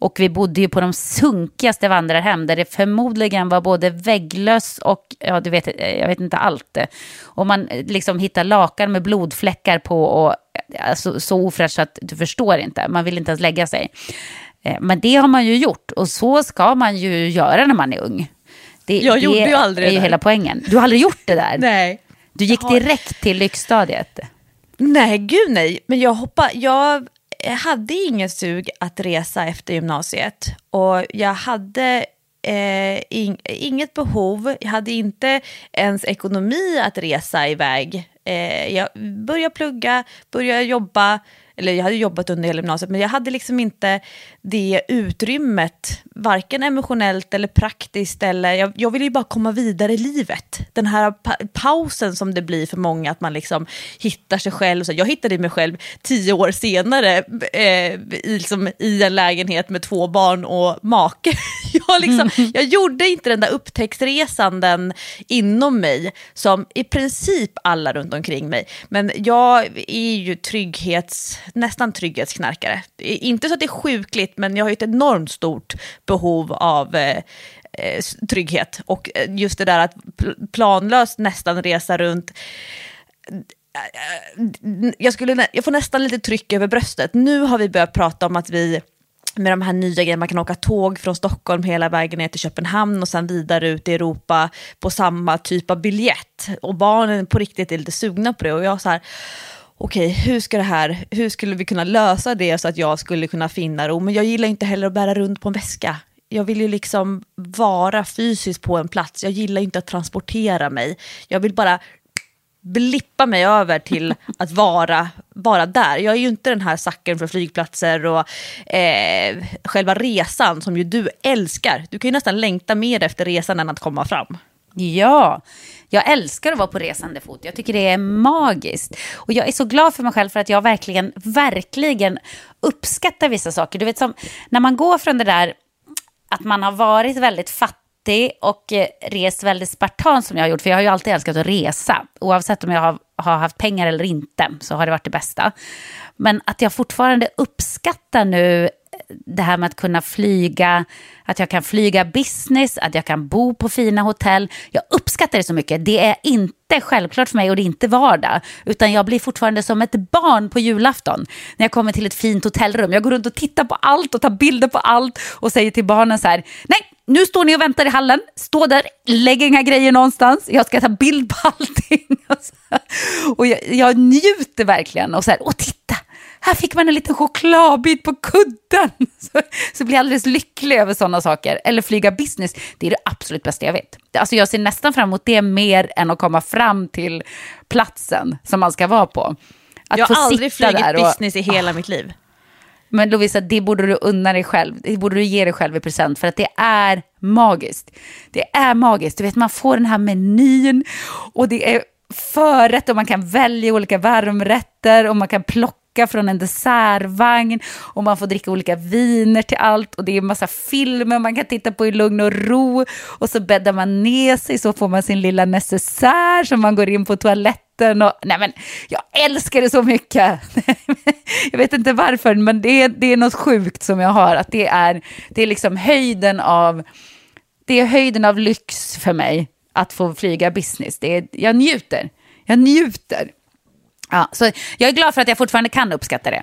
Och vi bodde ju på de sunkigaste vandrarhem där det förmodligen var både vägglöss och, ja du vet, eh, jag vet inte allt. Och man eh, liksom hittar lakan med blodfläckar på och eh, alltså, så ofräscht så att du förstår inte. Man vill inte ens lägga sig. Eh, Men det har man ju gjort och så ska man ju göra när man är ung. Det, Jag det gjorde ju aldrig är det ju där. hela poängen. Du har aldrig gjort det där? Nej. Du gick har- direkt till lyxstadiet? Nej, gud nej. Men jag hoppas, jag hade ingen sug att resa efter gymnasiet. Och jag hade eh, ing, inget behov, jag hade inte ens ekonomi att resa iväg. Eh, jag började plugga, började jobba, eller jag hade jobbat under hela gymnasiet, men jag hade liksom inte det utrymmet, varken emotionellt eller praktiskt. Eller, jag, jag ville ju bara komma vidare i livet. Den här pa pausen som det blir för många, att man liksom hittar sig själv. Så jag hittade mig själv tio år senare eh, i, liksom, i en lägenhet med två barn och make. jag, liksom, jag gjorde inte den där upptäcktsresan den inom mig, som i princip alla runt omkring mig. Men jag är ju trygghets, nästan trygghetsknarkare. Inte så att det är sjukligt, men jag har ju ett enormt stort behov av eh, eh trygghet. Och eh, just det där att planlöst nästan resa runt jag, skulle, jag får nästan lite tryck över bröstet. Nu har vi börjat prata om att vi med de här nya grejerna, man kan åka tåg från Stockholm hela vägen ner till Köpenhamn och sen vidare ut i Europa på samma typ av biljett. Och barnen på riktigt är lite sugna på det och jag så här, okej, hur ska det här, hur skulle vi kunna lösa det så att jag skulle kunna finna ro? Men jag gillar inte heller att bära runt på en väska. Jag vill ju liksom vara fysiskt på en plats. Jag gillar inte att transportera mig. Jag vill bara blippa mig över till att vara, vara där. Jag är ju inte den här sacken för flygplatser och eh, själva resan som ju du älskar. Du kan ju nästan längta mer efter resan än att komma fram. Ja, jag älskar att vara på resande fot. Jag tycker det är magiskt. Och jag är så glad för mig själv för att jag verkligen, verkligen uppskattar vissa saker. Du vet som när man går från det där att man har varit väldigt fattig och eh, rest väldigt spartan som jag har gjort. För jag har ju alltid älskat att resa. Oavsett om jag har, har haft pengar eller inte så har det varit det bästa. Men att jag fortfarande uppskattar nu det här med att kunna flyga, att jag kan flyga business, att jag kan bo på fina hotell. Jag uppskattar det så mycket. Det är inte självklart för mig och det är inte vardag. Utan jag blir fortfarande som ett barn på julafton. När jag kommer till ett fint hotellrum. Jag går runt och tittar på allt och tar bilder på allt och säger till barnen så här, nej, nu står ni och väntar i hallen, stå där, lägg inga grejer någonstans, jag ska ta bild på allting. Och jag, jag njuter verkligen och så här, och titta, här fick man en liten chokladbit på kudden. Så, så blir jag alldeles lycklig över sådana saker. Eller flyga business, det är det absolut bästa jag vet. Alltså jag ser nästan fram emot det mer än att komma fram till platsen som man ska vara på. Att jag har aldrig flugit och, business i hela ah. mitt liv. Men Lovisa, det borde du unna dig själv. Det borde du ge dig själv i present för att det är magiskt. Det är magiskt. Du vet, man får den här menyn och det är förrätt och man kan välja olika varmrätter och man kan plocka från en dessertvagn och man får dricka olika viner till allt och det är en massa filmer man kan titta på i lugn och ro och så bäddar man ner sig så får man sin lilla necessär som man går in på toaletten och nej men jag älskar det så mycket. jag vet inte varför men det är, det är något sjukt som jag har att det är, det är liksom höjden av det är höjden av lyx för mig att få flyga business. Det är, jag njuter. Jag njuter. Ja, så jag är glad för att jag fortfarande kan uppskatta det.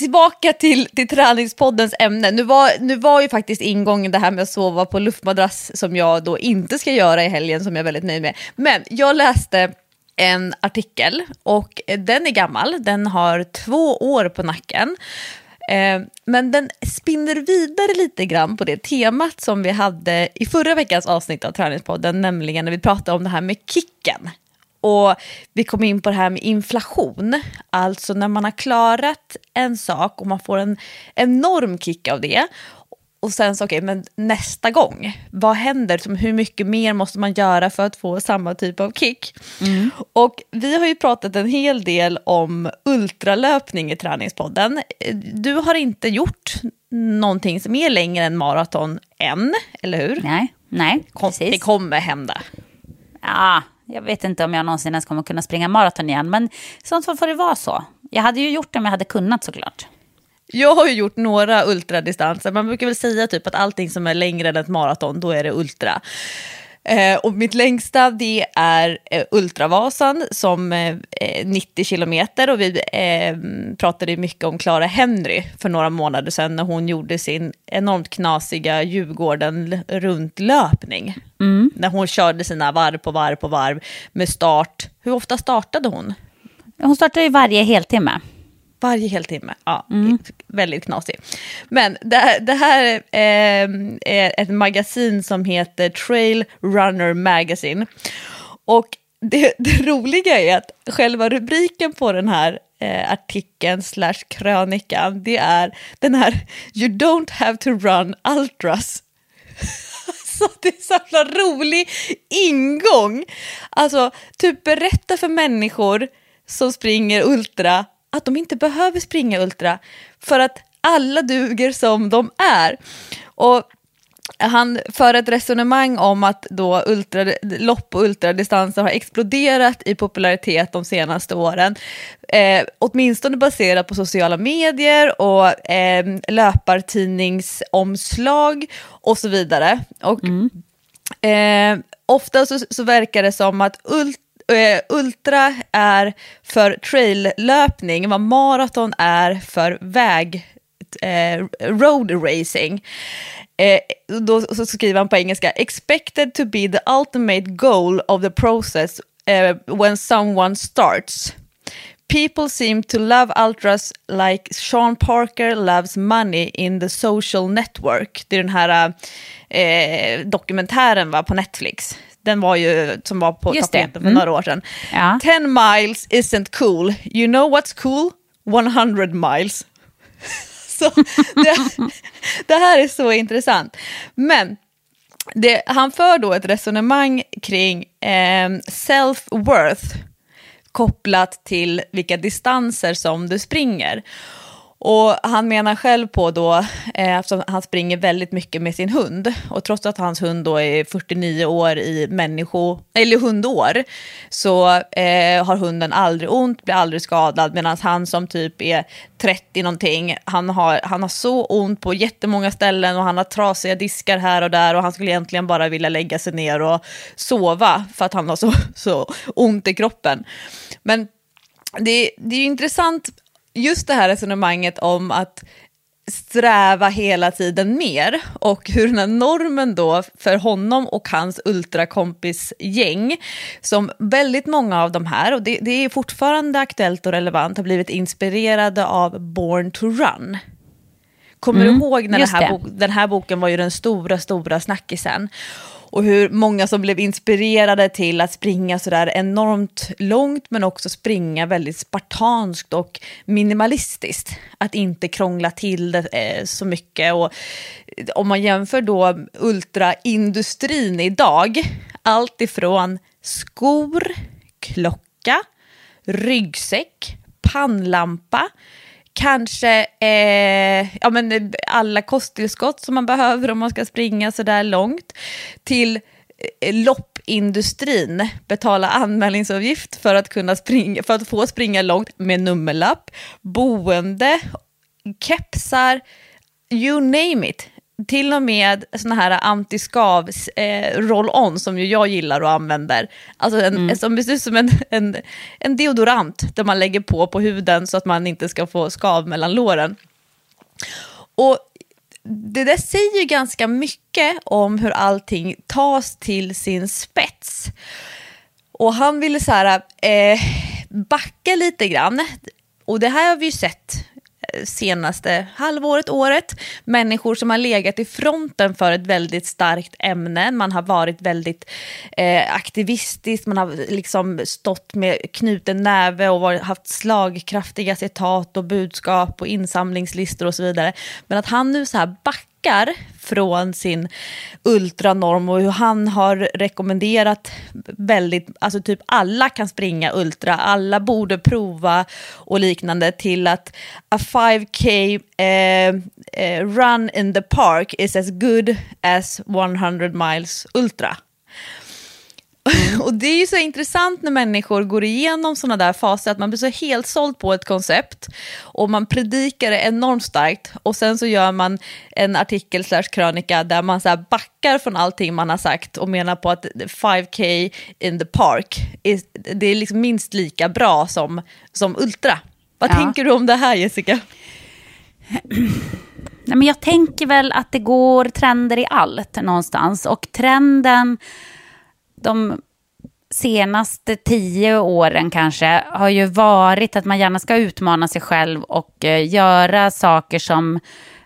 Tillbaka till, till träningspoddens ämne. Nu var, nu var ju faktiskt ingången det här med att sova på luftmadrass som jag då inte ska göra i helgen som jag är väldigt nöjd med. Men jag läste en artikel och den är gammal, den har två år på nacken. Eh, men den spinner vidare lite grann på det temat som vi hade i förra veckans avsnitt av Träningspodden, nämligen när vi pratade om det här med kicken. Och vi kom in på det här med inflation, alltså när man har klarat en sak och man får en enorm kick av det. Och sen så, okej, okay, men nästa gång, vad händer? hur mycket mer måste man göra för att få samma typ av kick? Mm. Och vi har ju pratat en hel del om ultralöpning i träningspodden. Du har inte gjort någonting som är längre än maraton än, eller hur? Nej, nej, precis. Det kommer hända. Ja, jag vet inte om jag någonsin ens kommer kunna springa maraton igen, men sånt får det vara så. Jag hade ju gjort det om jag hade kunnat såklart. Jag har ju gjort några ultradistanser. Man brukar väl säga typ att allting som är längre än ett maraton, då är det ultra. Eh, och mitt längsta det är eh, Ultravasan som eh, 90 kilometer och vi eh, pratade mycket om Clara Henry för några månader sedan när hon gjorde sin enormt knasiga Djurgården runtlöpning. Mm. När hon körde sina varv på varv på varv med start. Hur ofta startade hon? Hon startade ju varje heltimme. Varje heltimme, ja. Mm. Väldigt knasig. Men det, det här eh, är ett magasin som heter Trail Runner Magazine. Och det, det roliga är att själva rubriken på den här eh, artikeln slash krönikan, det är den här You don't have to run ultras. Så det är så jävla rolig ingång. Alltså, typ berätta för människor som springer ultra att de inte behöver springa ultra för att alla duger som de är. Och han för ett resonemang om att då ultra, lopp och ultradistanser har exploderat i popularitet de senaste åren. Eh, åtminstone baserat på sociala medier och eh, löpartidningsomslag och så vidare. Och, mm. eh, ofta så, så verkar det som att ult, eh, Eh, ultra är för traillöpning, vad maraton är för väg eh, road racing. Eh, då så skriver han på engelska, expected to be the ultimate goal of the process eh, when someone starts. People seem to love ultras like Sean Parker loves money in the social network. Det är den här eh, dokumentären va, på Netflix. Den var ju, som var på Just tapeten för mm. några år sedan. Ja. 10 miles isn't cool. You know what's cool? 100 miles. så det, det, här är så intressant. Men det, han för då ett resonemang kring eh, self-worth kopplat till vilka distanser som du springer. Och han menar själv på då, eh, eftersom han springer väldigt mycket med sin hund, och trots att hans hund då är 49 år i människo, eller hundår, så eh, har hunden aldrig ont, blir aldrig skadad, medan han som typ är 30 någonting, han har, han har så ont på jättemånga ställen och han har trasiga diskar här och där och han skulle egentligen bara vilja lägga sig ner och sova för att han har så, så ont i kroppen. Men det, det är intressant just det här resonemanget om att sträva hela tiden mer och hur den här normen då för honom och hans ultrakompisgäng som väldigt många av de här, och det, det är fortfarande aktuellt och relevant, har blivit inspirerade av Born to Run. Kommer mm, du ihåg när den här, den här boken var ju den stora, stora snackisen? Och hur många som blev inspirerade till att springa sådär enormt långt men också springa väldigt spartanskt och minimalistiskt. Att inte krångla till det eh, så mycket. Och eh, om man jämför då ultraindustrin idag, allt ifrån skor, klocka, ryggsäck, pannlampa, kanske eh, ja, men alla kosttillskott som man behöver om man ska springa så där långt, till eh, loppindustrin betala anmälningsavgift för att, kunna springa, för att få springa långt med nummerlapp, boende, kepsar, you name it till och med såna här antiskav eh, roll-on som ju jag gillar och använder. Alltså en, mm. som ser ut som en, en, en deodorant där man lägger på på huden så att man inte ska få skav mellan låren. Och det där säger ju ganska mycket om hur allting tas till sin spets. Och han ville så här, eh, backa lite grann. Och det här har vi ju sett senaste halvåret, året. Människor som har legat i fronten för ett väldigt starkt ämne. Man har varit väldigt eh, aktivistisk, man har liksom stått med knuten näve och varit, haft slagkraftiga citat och budskap och insamlingslistor och så vidare. Men att han nu så här backar backar från sin ultranorm och hur han har rekommenderat väldigt, alltså typ alla kan springa ultra, alla borde prova och liknande till att a 5k eh, eh, run in the park is as good as 100 miles ultra. Mm. Och det är ju så intressant när människor går igenom sådana där faser, att man blir så helt såld på ett koncept och man predikar det enormt starkt och sen så gör man en artikel slash krönika där man så backar från allting man har sagt och menar på att 5K in the park, är, det är liksom minst lika bra som, som Ultra. Vad ja. tänker du om det här Jessica? Nej, men jag tänker väl att det går trender i allt någonstans och trenden de senaste tio åren kanske har ju varit att man gärna ska utmana sig själv och eh, göra saker som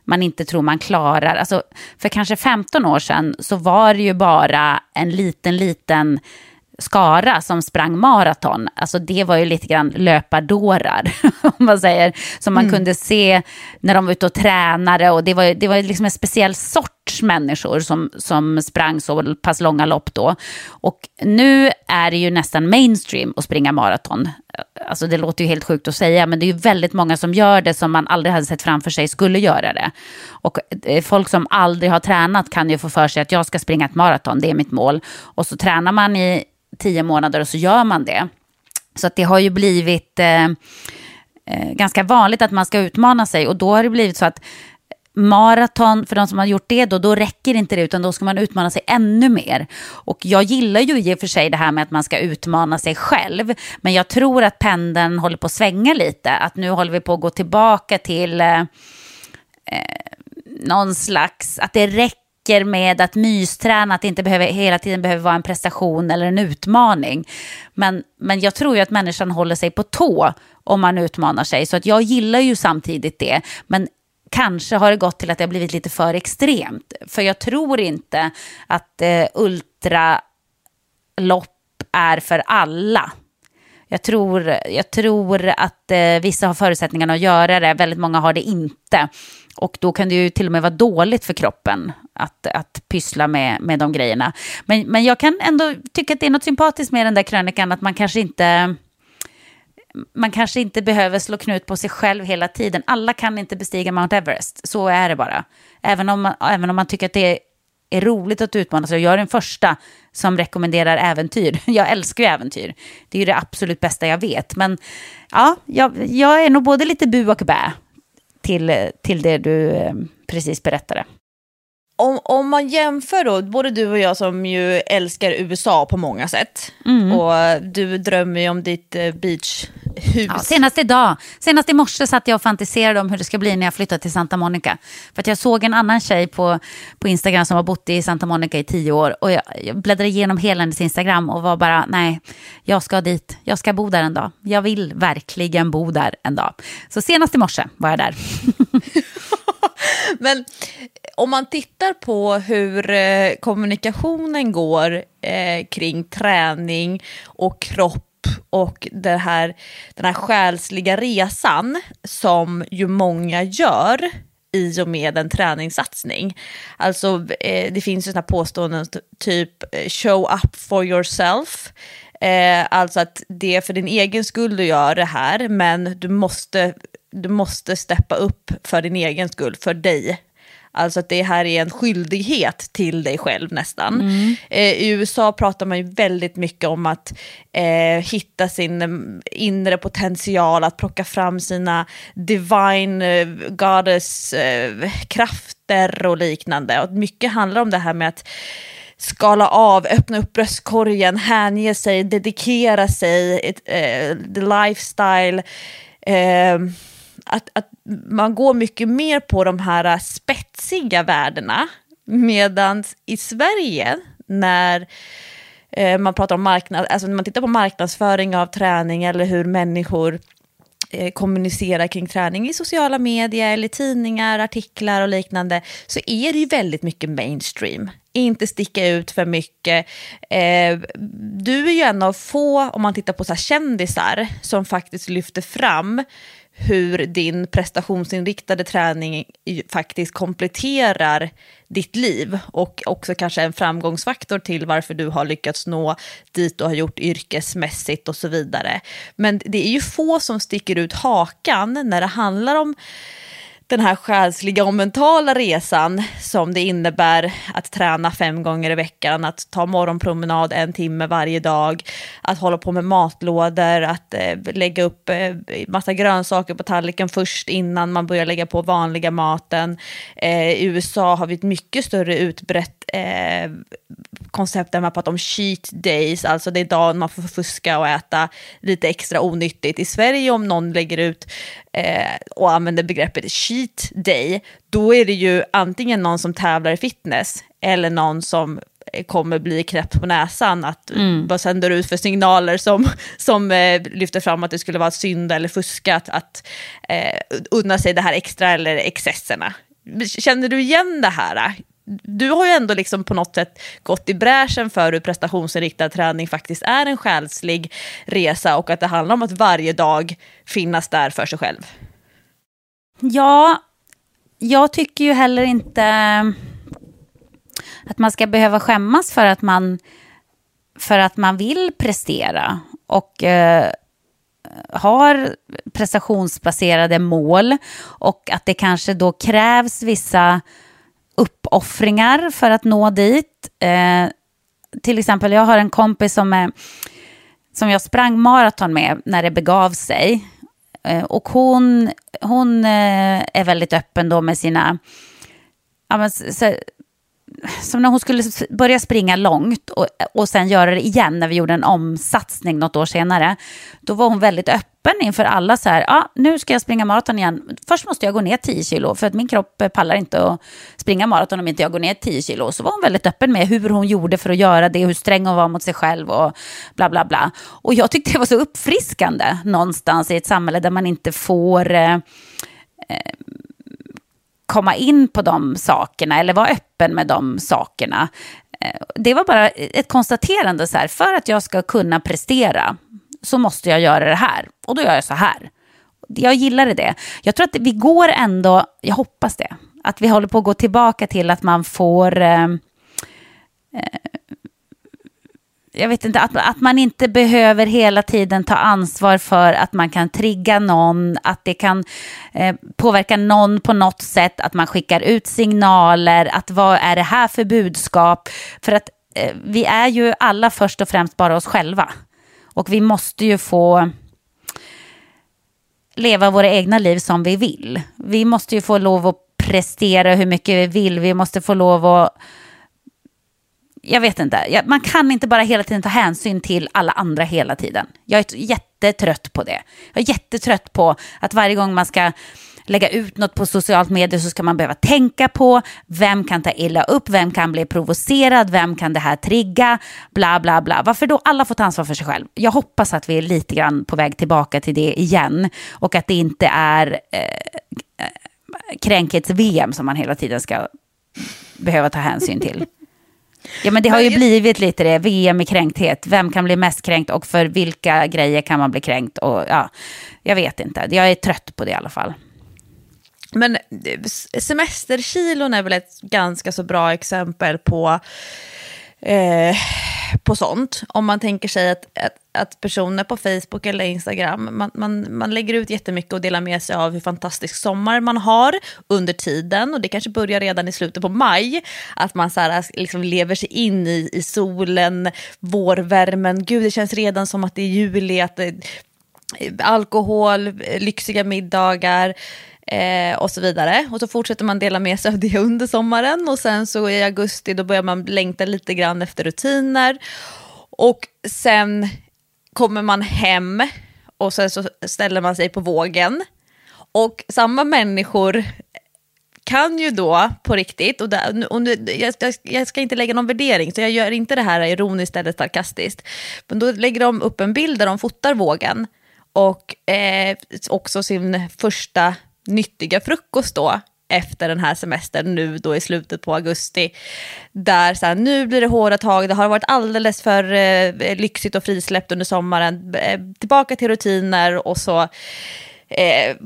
man inte tror man klarar. Alltså, för kanske 15 år sedan så var det ju bara en liten, liten skara som sprang maraton, alltså det var ju lite grann löpardårar, om man säger, som man mm. kunde se när de var ute och tränade och det var, det var liksom en speciell sorts människor som, som sprang så pass långa lopp då. Och nu är det ju nästan mainstream att springa maraton. Alltså det låter ju helt sjukt att säga, men det är ju väldigt många som gör det som man aldrig hade sett framför sig skulle göra det. Och eh, folk som aldrig har tränat kan ju få för sig att jag ska springa ett maraton, det är mitt mål. Och så tränar man i tio månader och så gör man det. Så att det har ju blivit eh, eh, ganska vanligt att man ska utmana sig och då har det blivit så att maraton, för de som har gjort det då, då räcker inte det utan då ska man utmana sig ännu mer. Och jag gillar ju i och för sig det här med att man ska utmana sig själv, men jag tror att pendeln håller på att svänga lite, att nu håller vi på att gå tillbaka till eh, eh någon slags, att det räcker räcker med att mysträna, att det inte behöver, hela tiden behöver vara en prestation eller en utmaning. Men, men jag tror ju att människan håller sig på tå om man utmanar sig. Så att jag gillar ju samtidigt det. Men kanske har det gått till att det har blivit lite för extremt. För jag tror inte att eh, ultralopp är för alla. Jag tror, jag tror att eh, vissa har förutsättningarna att göra det, väldigt många har det inte. Och då kan det ju till och med vara dåligt för kroppen att, att pyssla med, med de grejerna. Men, men jag kan ändå tycka att det är något sympatiskt med den där krönikan, att man kanske inte man kanske inte behöver slå knut på sig själv hela tiden. Alla kan inte bestiga Mount Everest, så är det bara. Även om man, även om man tycker att det är roligt att utmana sig. Jag är den första som rekommenderar äventyr. Jag älskar ju äventyr. Det är ju det absolut bästa jag vet. Men ja, jag, jag är nog både lite bu och bä till, till det du eh, precis berättade. Om, om man jämför då, både du och jag som ju älskar USA på många sätt. Mm. Och du drömmer ju om ditt eh, beachhus. Ja, senast idag, senast i morse satt jag och fantiserade om hur det ska bli när jag flyttar till Santa Monica. För att jag såg en annan tjej på, på Instagram som har bott i Santa Monica i tio år. Och jag, jag bläddrade igenom hela hennes Instagram och var bara, nej, jag ska dit. Jag ska bo där en dag. Jag vill verkligen bo där en dag. Så senast i morse var jag där. Men om man tittar på hur eh, kommunikationen går eh, kring träning och kropp och det här, den här själsliga resan som ju många gör i och med en träningssatsning. Alltså eh, det finns ju sådana påståenden typ eh, show up for yourself. Eh, alltså att det är för din egen skull du gör det här men du måste, du måste steppa upp för din egen skull, för dig Alltså att det här är en skyldighet till dig själv nästan. Mm. Eh, I USA pratar man ju väldigt mycket om att eh, hitta sin mm, inre potential, att plocka fram sina divine eh, goddess eh, krafter och liknande. Och mycket handlar om det här med att skala av, öppna upp bröstkorgen, hänge sig, dedikera sig, ett, eh, the lifestyle. Att, att man går mycket mer på de här äh, spetsiga värdena. Medan i Sverige, när eh, man pratar om marknad, alltså när man tittar på marknadsföring av träning eller hur människor eh, kommunicerar kring träning i sociala medier eller tidningar, artiklar och liknande, så är det ju väldigt mycket mainstream. Inte sticka ut för mycket. Eh, du är ju en av få, om man tittar på så här kändisar, som faktiskt lyfter fram hur din prestationsinriktade träning faktiskt kompletterar ditt liv och också kanske en framgångsfaktor till varför du har lyckats nå dit du har gjort yrkesmässigt och så vidare. Men det är ju få som sticker ut hakan när det handlar om den här själsliga och mentala resan som det innebär att träna fem gånger i veckan, att ta morgonpromenad en timme varje dag, att hålla på med matlådor, att eh, lägga upp eh, massa grönsaker på tallriken först innan man börjar lägga på vanliga maten. Eh, I USA har vi ett mycket större utbrett eh, koncept där man pratar om cheat days, alltså det är dagen man får fuska och äta lite extra onyttigt. I Sverige om någon lägger ut eh, och använder begreppet cheat day, då är det ju antingen någon som tävlar i fitness eller någon som eh, kommer bli knäppt på näsan, att mm. vad sänder ut för signaler som, som eh, lyfter fram att det skulle vara synd eller fuska att, att eh, unna sig det här extra eller excesserna. Känner du igen det här? Du har ju ändå liksom på något sätt gått i bräschen för hur prestationsinriktad träning faktiskt är en själslig resa och att det handlar om att varje dag finnas där för sig själv. Ja, jag tycker ju heller inte att man ska behöva skämmas för att man, för att man vill prestera och eh, har prestationsbaserade mål och att det kanske då krävs vissa uppoffringar för att nå dit. Eh, till exempel, jag har en kompis som, är, som jag sprang maraton med när det begav sig. Eh, och hon, hon eh, är väldigt öppen då med sina... Ja, men, så, som när hon skulle börja springa långt och, och sen göra det igen när vi gjorde en omsatsning något år senare. Då var hon väldigt öppen inför alla så här, ah, nu ska jag springa maraton igen. Först måste jag gå ner 10 kilo för att min kropp pallar inte att springa maraton om inte jag går ner 10 kilo. Så var hon väldigt öppen med hur hon gjorde för att göra det, hur sträng hon var mot sig själv och bla bla bla. Och jag tyckte det var så uppfriskande någonstans i ett samhälle där man inte får eh, eh komma in på de sakerna eller vara öppen med de sakerna. Eh, det var bara ett konstaterande så här, för att jag ska kunna prestera så måste jag göra det här och då gör jag så här. Jag gillade det. Jag tror att vi går ändå, jag hoppas det, att vi håller på att gå tillbaka till att man får eh, eh jag vet inte, att, att man inte behöver hela tiden ta ansvar för att man kan trigga någon, att det kan eh, påverka någon på något sätt, att man skickar ut signaler, att vad är det här för budskap? För att eh, vi är ju alla först och främst bara oss själva. Och vi måste ju få leva våra egna liv som vi vill. Vi måste ju få lov att prestera hur mycket vi vill, vi måste få lov att jag vet inte, man kan inte bara hela tiden ta hänsyn till alla andra hela tiden. Jag är jättetrött på det. Jag är jättetrött på att varje gång man ska lägga ut något på socialt medier så ska man behöva tänka på vem kan ta illa upp, vem kan bli provocerad, vem kan det här trigga, bla bla bla. Varför då alla får ta ansvar för sig själv? Jag hoppas att vi är lite grann på väg tillbaka till det igen och att det inte är eh, eh kränkhets-VM som man hela tiden ska behöva ta hänsyn till. Ja men det har ju blivit lite det, VM i kränkthet. Vem kan bli mest kränkt och för vilka grejer kan man bli kränkt? Och, ja, jag vet inte, jag är trött på det i alla fall. Men semesterkilon är väl ett ganska så bra exempel på eh, på sånt. Om man tänker sig att, att, att, personer på Facebook eller Instagram, man, man, man lägger ut jättemycket och delar med sig av hur fantastisk sommar man har under tiden. Och det kanske börjar redan i slutet på maj, att man så här, alltså, liksom lever sig in i, i solen, vårvärmen. Gud, det känns redan som att det är juli, att det, alkohol, lyxiga middagar eh, och så vidare. Och så fortsätter man dela med sig av det under sommaren och sen så i augusti då börjar man längta lite grann efter rutiner. Och sen kommer man hem och sen så ställer man sig på vågen. Och samma människor kan ju då på riktigt, och, där, och nu, jag, jag, ska inte lägga någon värdering, så jag gör inte det här ironiskt eller sarkastiskt, men då lägger de upp en bild där de fotar vågen och eh, också sin första nyttiga frukost då efter den här semestern nu då i slutet på augusti. Där så här, nu blir det hårda tag, det har varit alldeles för eh, lyxigt och frisläppt under sommaren. Eh, tillbaka till rutiner och så eh,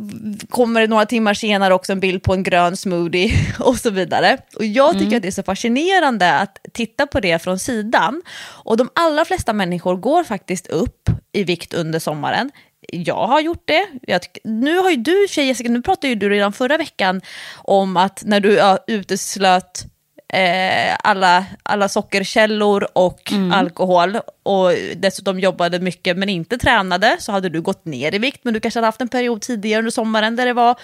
kommer det några timmar senare också en bild på en grön smoothie och så vidare. Och jag tycker mm. att det är så fascinerande att titta på det från sidan. Och de allra flesta människor går faktiskt upp i vikt under sommaren jag har gjort det. Jag, nu har ju du, tjej Jessica, nu pratade ju du redan förra veckan om att när du ja, uteslöt eh, alla, alla sockerkällor och mm. alkohol och dessutom jobbade mycket men inte tränade så hade du gått ner i vikt men du kanske hade haft en period tidigare under sommaren där det var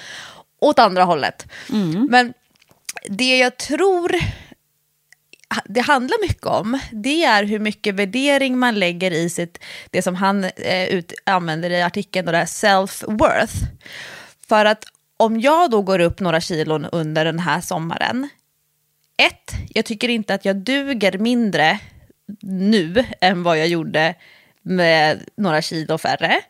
åt andra hållet. Mm. Men det jag tror det handlar mycket om, det är hur mycket värdering man lägger i sitt, det som han eh, ut, använder i artikeln, det här self-worth. För att om jag då går upp några kilon under den här sommaren, ett, jag tycker inte att jag duger mindre nu än vad jag gjorde med några kilo färre.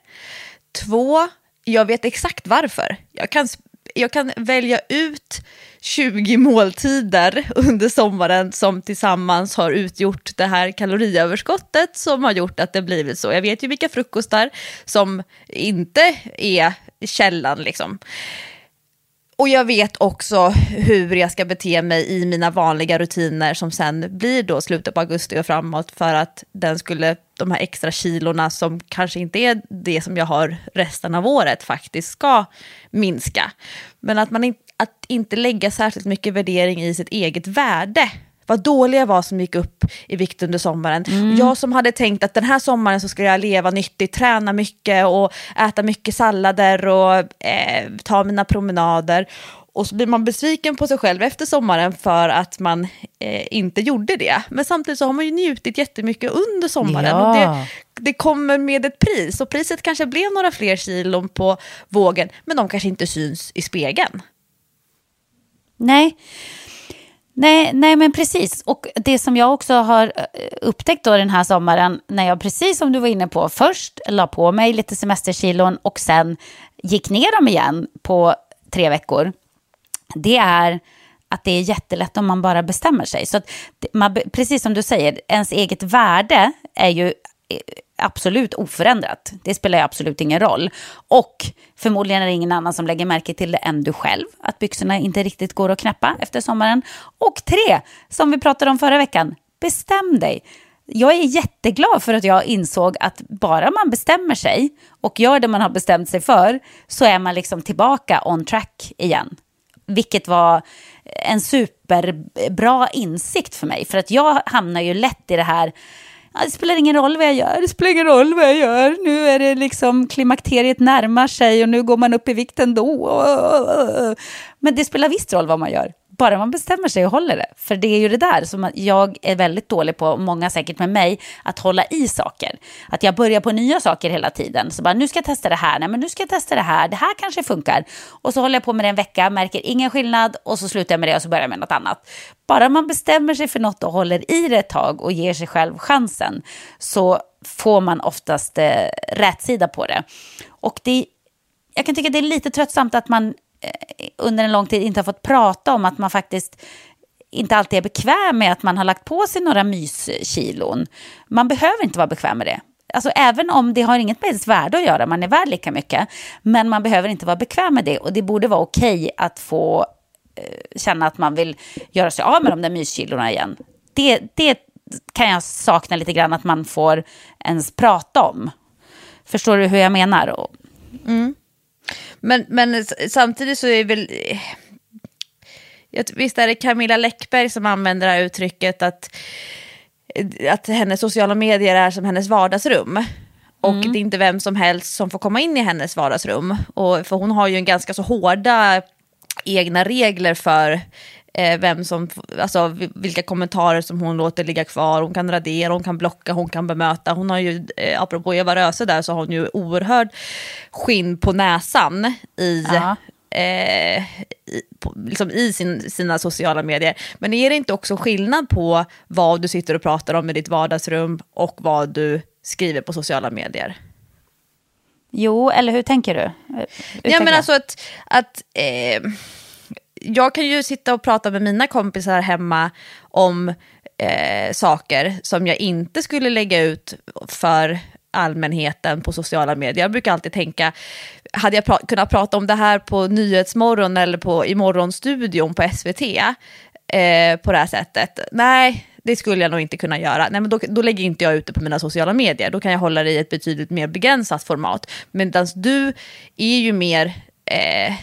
Två, jag vet exakt varför. Jag kan jag kan välja ut 20 måltider under sommaren som tillsammans har utgjort det här kaloriöverskottet som har gjort att det blivit så. Jag vet ju vilka frukostar som inte är källan liksom. Och jag vet också hur jag ska bete mig i mina vanliga rutiner som sen blir då slutet på augusti och framåt för att den skulle, de här extra kilorna som kanske inte är det som jag har resten av året faktiskt ska minska. Men att man in, att inte lägga särskilt mycket värdering i sitt eget värde vad dålig jag var som gick upp i vikt under sommaren. Mm. Jag som hade tänkt att den här sommaren så ska jag leva nyttigt, träna mycket och äta mycket sallader och eh, ta mina promenader. Och så blir man besviken på sig själv efter sommaren för att man eh, inte gjorde det. Men samtidigt så har man ju njutit jättemycket under sommaren. Ja. Och det, det kommer med ett pris. Och priset kanske blev några fler kilon på vågen, men de kanske inte syns i spegeln. Nej, Nej, nej, men precis. Och det som jag också har eh, upptäckt då den här sommaren, när jag precis som du var inne på, först la på mig lite semesterkilon och sen gick ner dem igen på tre veckor, det är att det är jättelätt om man bara bestämmer sig. Så att man, precis som du säger, ens eget värde är ju eh, absolut oförändrat. Det spelar ju absolut ingen roll. Och förmodligen är det ingen annan som lägger märke till det än du själv, att byxorna inte riktigt går att knäppa efter sommaren. Och tre, som vi pratade om förra veckan, bestäm dig. Jag är jätteglad för att jag insåg att bara man bestämmer sig och gör det man har bestämt sig för så är man liksom tillbaka on track igen. Vilket var en superbra insikt för mig. För att jag hamnar ju lätt i det här det spelar ingen roll vad jag gör, det spelar ingen roll vad jag gör. Nu är det liksom klimakteriet närmar sig och nu går man upp i vikt ändå. Men det spelar visst roll vad man gör bara man bestämmer sig och håller det. För det är ju det där som jag är väldigt dålig på, många säkert med mig, att hålla i saker. Att jag börjar på nya saker hela tiden. Så bara, nu ska jag testa det här, nej men nu ska jag testa det här, det här kanske funkar. Och så håller jag på med det en vecka, märker ingen skillnad och så slutar jag med det och så börjar jag med något annat. Bara man bestämmer sig för något och håller i det ett tag och ger sig själv chansen så får man oftast eh, rätsida på det. Och det, jag kan tycka det är lite tröttsamt att man Eh, under en lång tid inte har fått prata om att man faktiskt inte alltid är bekväm med att man har lagt på sig några myskilon. Man behöver inte vara bekväm med det. Alltså även om det har inget med ens värde att göra, man är värd lika mycket, men man behöver inte vara bekväm med det och det borde vara okej att få eh, känna att man vill göra sig av med de där myskilorna igen. Det, det kan jag sakna lite grann att man får ens prata om. Förstår du hur jag menar? Mm. Men, men samtidigt så är det väl... Visst är det Camilla Läckberg som använder det här uttrycket att, att hennes sociala medier är som hennes vardagsrum. Och mm. det är inte vem som helst som får komma in i hennes vardagsrum. Och, för hon har ju en ganska så hårda egna regler för eh, vem som, alltså, vilka kommentarer som hon låter ligga kvar. Hon kan radera, hon kan blocka, hon kan bemöta. Hon har ju, eh, apropå Eva Röse där, så har hon ju oerhörd skinn på näsan i Eh, i, på, liksom i sin, sina sociala medier. Men är det inte också skillnad på vad du sitter och pratar om i ditt vardagsrum och vad du skriver på sociala medier? Jo, eller hur tänker du? Hur ja, tänker men alltså att, att eh, jag kan ju sitta och prata med mina kompisar hemma om eh, saker som jag inte skulle lägga ut för allmänheten på sociala medier. Jag brukar alltid tänka, hade jag pra kunnat prata om det här på Nyhetsmorgon eller på i morgonstudion på SVT eh, på det här sättet? Nej, det skulle jag nog inte kunna göra. Nej, men då, då lägger inte jag ut det på mina sociala medier. Då kan jag hålla det i ett betydligt mer begränsat format. Medan du är ju mer eh,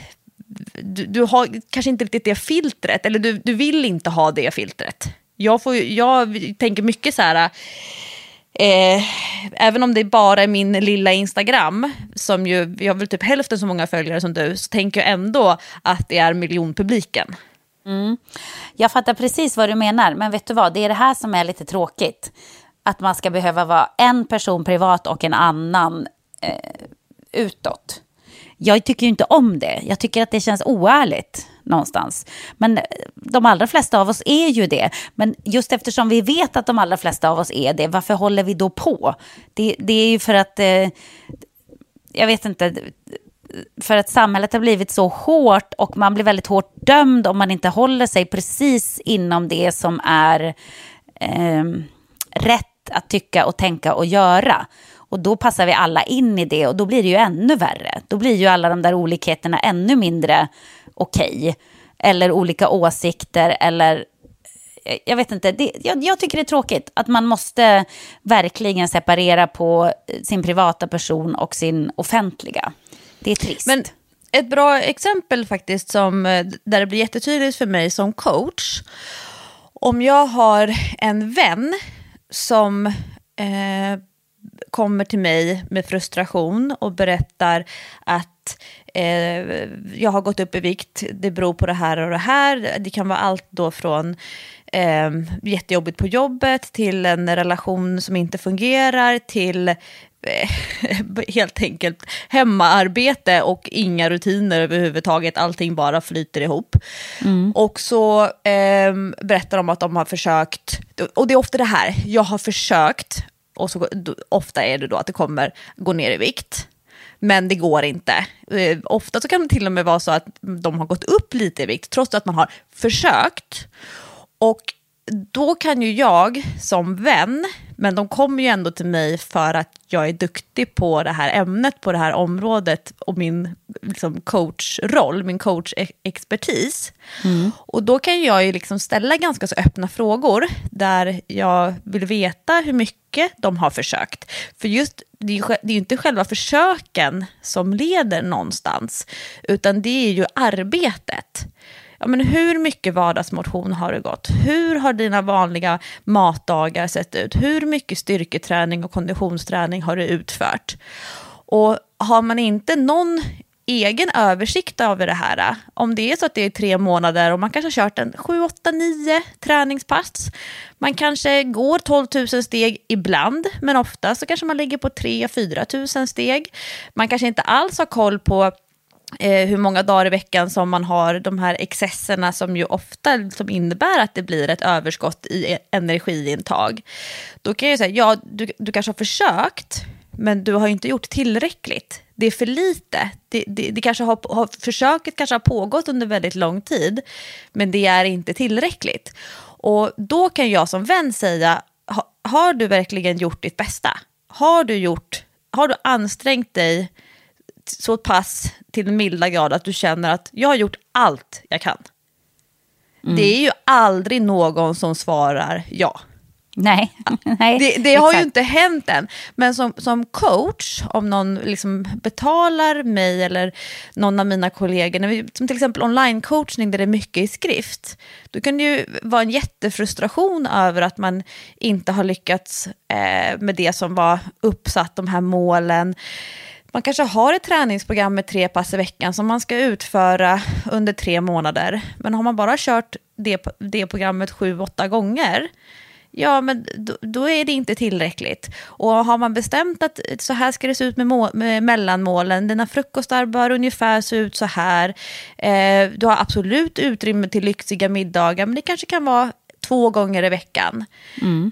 du, du, har kanske inte riktigt det filtret, eller du, du vill inte ha det filtret. Jag, får, jag tänker mycket så här, eh, även om det bara är min lilla Instagram, som ju, jag har väl typ hälften så många följare som du, så tänker jag ändå att det är miljonpubliken. Mm. Jag fattar precis vad du menar, men vet du vad, det är det här som är lite tråkigt. Att man ska behöva vara en person privat och en annan eh, utåt jag tycker ju inte om det. Jag tycker att det känns oärligt någonstans. Men eh, de allra flesta av oss är ju det. Men just eftersom vi vet att de allra flesta av oss är det, varför håller vi då på? Det, det är ju för att, eh, jag vet inte, för att samhället har blivit så hårt och man blir väldigt hårt dömd om man inte håller sig precis inom det som är eh, rätt att tycka och tänka och göra. Och då passar vi alla in i det och då blir det ju ännu värre. Då blir ju alla de där olikheterna ännu mindre okej. Okay. Eller olika åsikter eller eh, jag vet inte, det, jag, jag, tycker det är tråkigt att man måste verkligen separera på eh, sin privata person och sin offentliga. Det är trist. Men ett bra exempel faktiskt som, eh, där det blir jättetydligt för mig som coach. Om jag har en vän som eh, kommer till mig med frustration och berättar att eh, jag har gått upp i vikt, det beror på det här och det här. Det kan vara allt då från eh, jättejobbigt på jobbet till en relation som inte fungerar till eh, helt enkelt hemmaarbete och inga rutiner överhuvudtaget. Allting bara flyter ihop. Mm. Och så eh, berättar de att de har försökt, och det är ofta det här, jag har försökt, och så ofta är det då att det kommer gå ner i vikt. Men det går inte. Eh, ofta så kan det till och med vara så att de har gått upp lite i vikt trots att man har försökt. Och då kan ju jag som vän, men de kommer ju ändå till mig för att jag är duktig på det här ämnet, på det här området och min liksom, coachroll, min coachexpertis. Mm. Och då kan jag ju liksom ställa ganska så öppna frågor där jag vill veta hur mycket de har försökt. För just det är, ju, det är ju inte själva försöken som leder någonstans, utan det är ju arbetet ja, men hur mycket vardagsmotion har du gått? Hur har dina vanliga matdagar sett ut? Hur mycket styrketräning och konditionsträning har du utfört? Och har man inte någon egen översikt över det här, om det är så att det är tre månader och man kanske har kört en 7, 8, 9 träningspass, man kanske går 12 000 steg ibland, men ofta så kanske man ligger på 3 4 000 steg. Man kanske inte alls har koll på eh, hur många dagar i veckan som man har de här excesserna som ju ofta liksom innebär att det blir ett överskott i e- energiintag. Då kan jag säga, ja, du, du kanske har försökt, men du har inte gjort tillräckligt. Det är för lite. Det, det, det kanske har, har, försöket kanske har pågått under väldigt lång tid, men det är inte tillräckligt. Och då kan jag som vän säga, ha, har du verkligen gjort ditt bästa? Har du, gjort, har du ansträngt dig så pass till den milda grad att du känner att jag har gjort allt jag kan. Mm. Det är ju aldrig någon som svarar ja. Nej. Nej det, det har ju inte hänt än. Men som, som coach, om någon liksom betalar mig eller någon av mina kollegor, när vi, som till exempel online-coachning där det är mycket i skrift, då kan det ju vara en jättefrustration över att man inte har lyckats eh, med det som var uppsatt, de här målen. Man kanske har ett träningsprogram med tre pass i veckan som man ska utföra under tre månader. Men har man bara kört det, det programmet sju, åtta gånger, ja men då, då, är det inte tillräckligt. Och har man bestämt att så här ska det se ut med, må, med mellanmålen, dina frukostar bör ungefär se ut så här, eh, du har absolut utrymme till lyxiga middagar, men det kanske kan vara två gånger i veckan. Mm.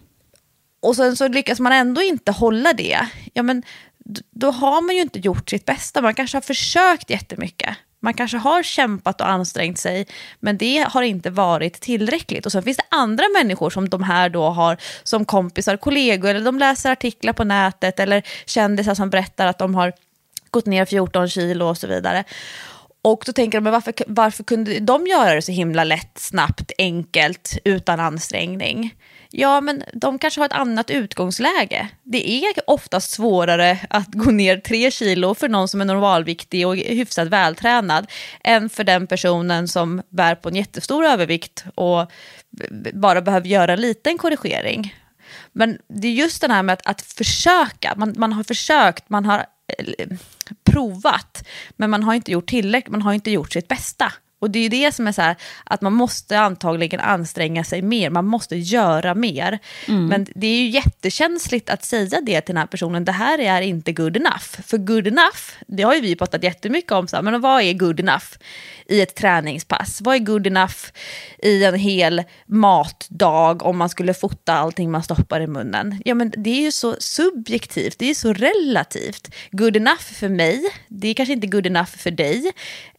Och sen så lyckas man ändå inte hålla det, ja men då har man ju inte gjort sitt bästa. Man kanske har försökt jättemycket. Man kanske har kämpat och ansträngt sig, men det har inte varit tillräckligt. Och sen finns det andra människor som de här då har som kompisar, kollegor, eller de läser artiklar på nätet, eller kändisar som berättar att de har gått ner 14 kilo och så vidare. Och då tänker de, men varför, varför kunde de göra det så himla lätt, snabbt, enkelt, utan ansträngning? Ja, men de kanske har ett annat utgångsläge. Det är oftast svårare att gå ner tre kilo för någon som är normalviktig och hyfsat vältränad än för den personen som bär på en jättestor övervikt och bara behöver göra en liten korrigering. Men det är just det här med att, att försöka, man, man har försökt, man har eh, provat, men man har inte gjort tillräckligt, man har inte gjort sitt bästa. Och det är ju det som är så här, att man måste antagligen anstränga sig mer, man måste göra mer. Mm. Men det är ju jättekänsligt att säga det till den här personen, det här är inte good enough. För good enough, det har ju vi pratat jättemycket om, så här, men vad är good enough i ett träningspass? Vad är good enough i en hel matdag om man skulle fota allting man stoppar i munnen? Ja men det är ju så subjektivt, det är så relativt. Good enough för mig, det är kanske inte good enough för dig,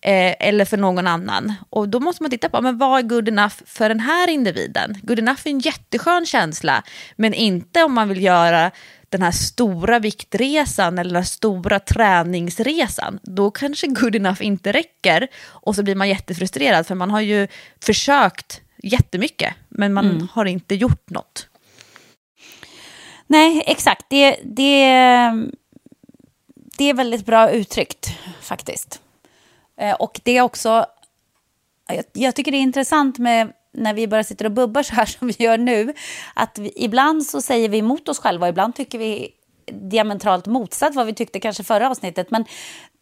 eh, eller för någon annan. Och då måste man titta på, men vad är good enough för den här individen? Good enough är en jätteskön känsla, men inte om man vill göra den här stora viktresan eller den stora träningsresan, då kanske good enough inte räcker. Och så blir man jättefrustrerad för man har ju försökt jättemycket, men man mm. har inte gjort något. Nej, exakt. Det, det, det är väldigt bra uttryckt faktiskt. Eh, och det är också, jag, jag tycker det är intressant med när vi bara sitter och bubbar så här som vi gör nu, att vi, ibland så säger vi emot oss själva och ibland tycker vi diametralt motsatt vad vi tyckte kanske förra avsnittet. Men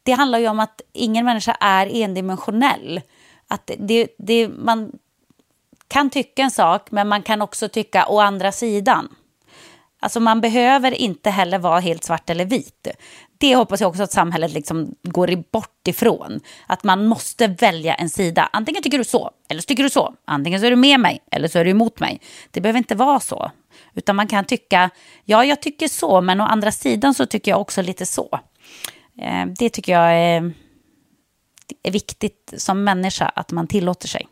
det handlar ju om att ingen människa är endimensionell. Att det, det, man kan tycka en sak, men man kan också tycka å andra sidan. Alltså man behöver inte heller vara helt svart eller vit det hoppas jag också att samhället liksom går bort ifrån. Att man måste välja en sida. Antingen tycker du så, eller så tycker du så. Antingen så är du med mig, eller så är du emot mig. Det behöver inte vara så. Utan man kan tycka, ja jag tycker så, men å andra sidan så tycker jag också lite så. Eh, det tycker jag är, är viktigt som människa, att man tillåter sig.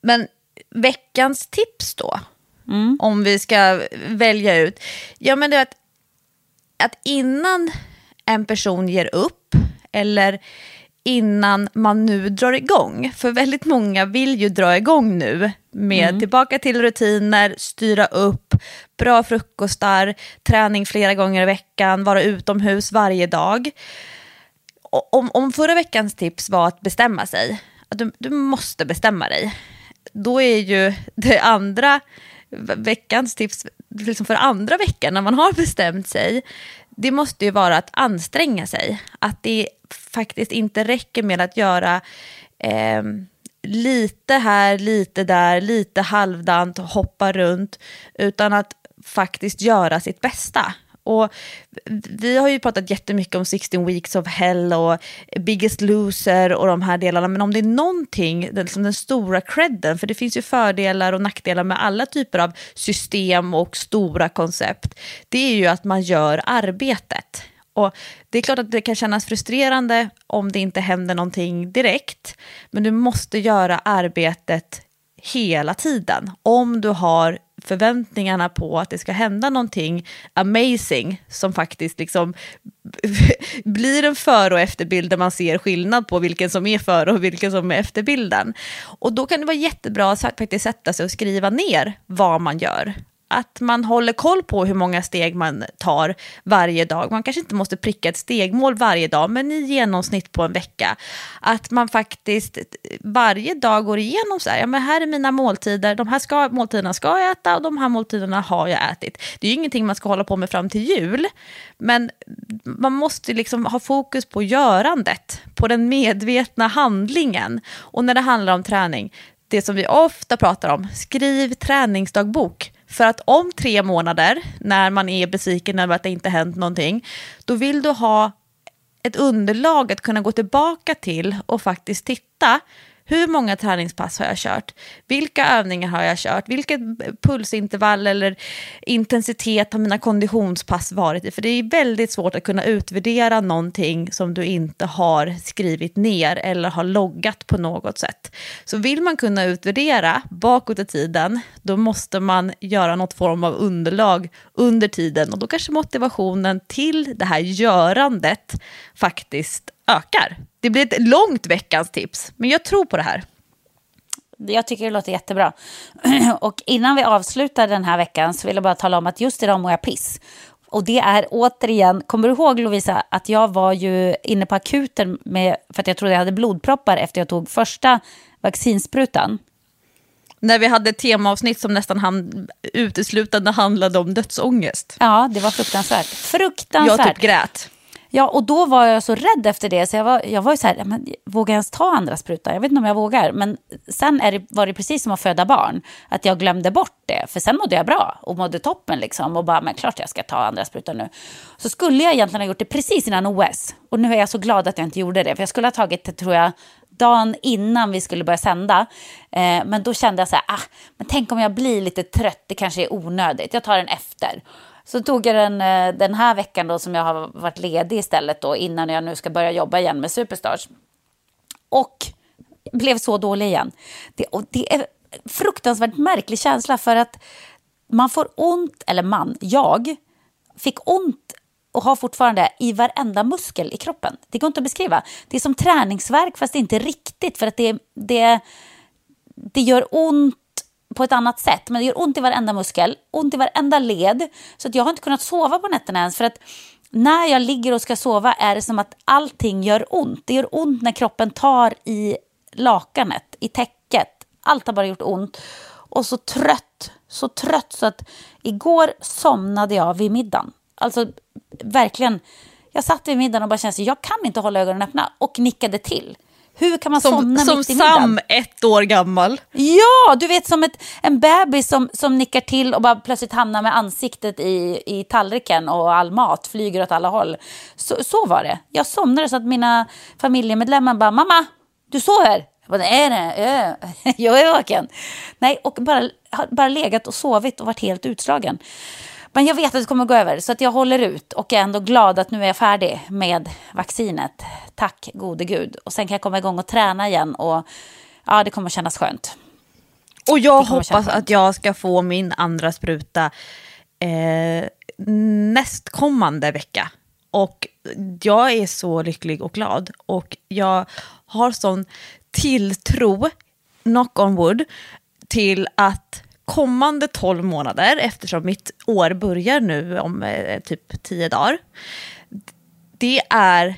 Men veckans tips då? Mm. Om vi ska välja ut. Ja men det är att att innan en person ger upp eller innan man nu drar igång. För väldigt många vill ju dra igång nu med mm. tillbaka till rutiner, styra upp, bra frukostar, träning flera gånger i veckan, vara utomhus varje dag. Om, om förra veckans tips var att bestämma sig, att du, du måste bestämma dig, då är ju det andra veckans tips liksom för andra veckan när man har bestämt sig, det måste ju vara att anstränga sig. Att det faktiskt inte räcker med att göra eh, lite här, lite där, lite halvdant, hoppa runt, utan att faktiskt göra sitt bästa. Och vi har ju pratat jättemycket om 16 weeks of hell och Biggest loser och de här delarna, men om det är någonting, liksom den stora credden, för det finns ju fördelar och nackdelar med alla typer av system och stora koncept, det är ju att man gör arbetet. Och Det är klart att det kan kännas frustrerande om det inte händer någonting direkt, men du måste göra arbetet hela tiden om du har förväntningarna på att det ska hända någonting amazing som faktiskt liksom blir en före och efterbild där man ser skillnad på vilken som är före och vilken som är efterbilden. Och då kan det vara jättebra att faktiskt sätta sig och skriva ner vad man gör att man håller koll på hur många steg man tar varje dag. Man kanske inte måste pricka ett stegmål varje dag, men i genomsnitt på en vecka. Att man faktiskt varje dag går igenom så här, ja men här är mina måltider, de här ska, måltiderna ska jag äta och de här måltiderna har jag ätit. Det är ju ingenting man ska hålla på med fram till jul, men man måste liksom ha fokus på görandet, på den medvetna handlingen. Och när det handlar om träning, det som vi ofta pratar om, skriv träningsdagbok. För att om tre månader, när man är besviken över att det inte hänt någonting, då vill du ha ett underlag att kunna gå tillbaka till och faktiskt titta hur många träningspass har jag kört? Vilka övningar har jag kört? Vilket pulsintervall eller intensitet har mina konditionspass varit i? För det är väldigt svårt att kunna utvärdera någonting som du inte har skrivit ner eller har loggat på något sätt. Så vill man kunna utvärdera bakåt i tiden, då måste man göra något form av underlag under tiden och då kanske motivationen till det här görandet faktiskt ökar. Det blir ett långt veckans tips, men jag tror på det här. Jag tycker det låter jättebra. Och innan vi avslutar den här veckan så vill jag bara tala om att just idag mår jag piss. Och det är återigen, kommer du ihåg Lovisa, att jag var ju inne på akuten med, för att jag trodde jag hade blodproppar efter jag tog första vaccinsprutan. När vi hade ett temaavsnitt som nästan hand, uteslutande handlade om dödsångest. Ja, det var fruktansvärt. Fruktansvärt. Jag typ grät. Ja, och då var jag så rädd efter det, så jag var, jag var ju så här, men, vågar jag ens ta andra sprutan? Jag vet inte om jag vågar. Men sen det, var det precis som att föda barn, att jag glömde bort det. För sen mådde jag bra och mådde toppen liksom. Och bara, men klart jag ska ta andra sprutan nu. Så skulle jag egentligen ha gjort det precis innan OS. Och nu är jag så glad att jag inte gjorde det. För jag skulle ha tagit det, tror jag, dagen innan vi skulle börja sända. Eh, men då kände jag så här, ah, men tänk om jag blir lite trött, det kanske är onödigt. Jag tar den efter. Så tog jag den eh, den här veckan då som jag har varit ledig istället då innan jag nu ska börja jobba igen med Superstars. Och blev så dålig igen. Det, och det är fruktansvärt märklig känsla för att man får ont, eller man, jag fick ont och har fortfarande i varenda muskel i kroppen. Det går inte att beskriva. Det är som träningsverk fast inte riktigt för att det, det, det gör ont på ett annat sätt. Men det gör ont i varenda muskel, ont i varenda led. Så att jag har inte kunnat sova på nätterna ens. För att när jag ligger och ska sova är det som att allting gör ont. Det gör ont när kroppen tar i lakanet, i täcket. Allt har bara gjort ont. Och så trött, så trött så att igår somnade jag vid middagen. Alltså verkligen, jag satt vid middagen och bara kände att jag kan inte hålla ögonen öppna och nickade till. Hur kan man som, somna som mitt i middagen? Sam, ett år gammal. Ja, du vet som ett, en bebis som, som nickar till och bara plötsligt hamnar med ansiktet i, i tallriken och all mat flyger åt alla håll. Så, så var det. Jag somnade så att mina familjemedlemmar bara, mamma, du sover? Jag bara, nej, nej, jag är vaken. Nej, och bara, bara legat och sovit och varit helt utslagen. Men jag vet att det kommer gå över, så att jag håller ut och är ändå glad att nu är jag färdig med vaccinet. Tack gode gud. Och sen kan jag komma igång och träna igen och ja, det kommer kännas skönt. Och jag hoppas att jag ska få min andra spruta eh, nästkommande vecka. Och jag är så lycklig och glad. Och jag har sån tilltro, knock on wood, till att kommande 12 månader, eftersom mitt år börjar nu om eh, typ 10 dagar, det är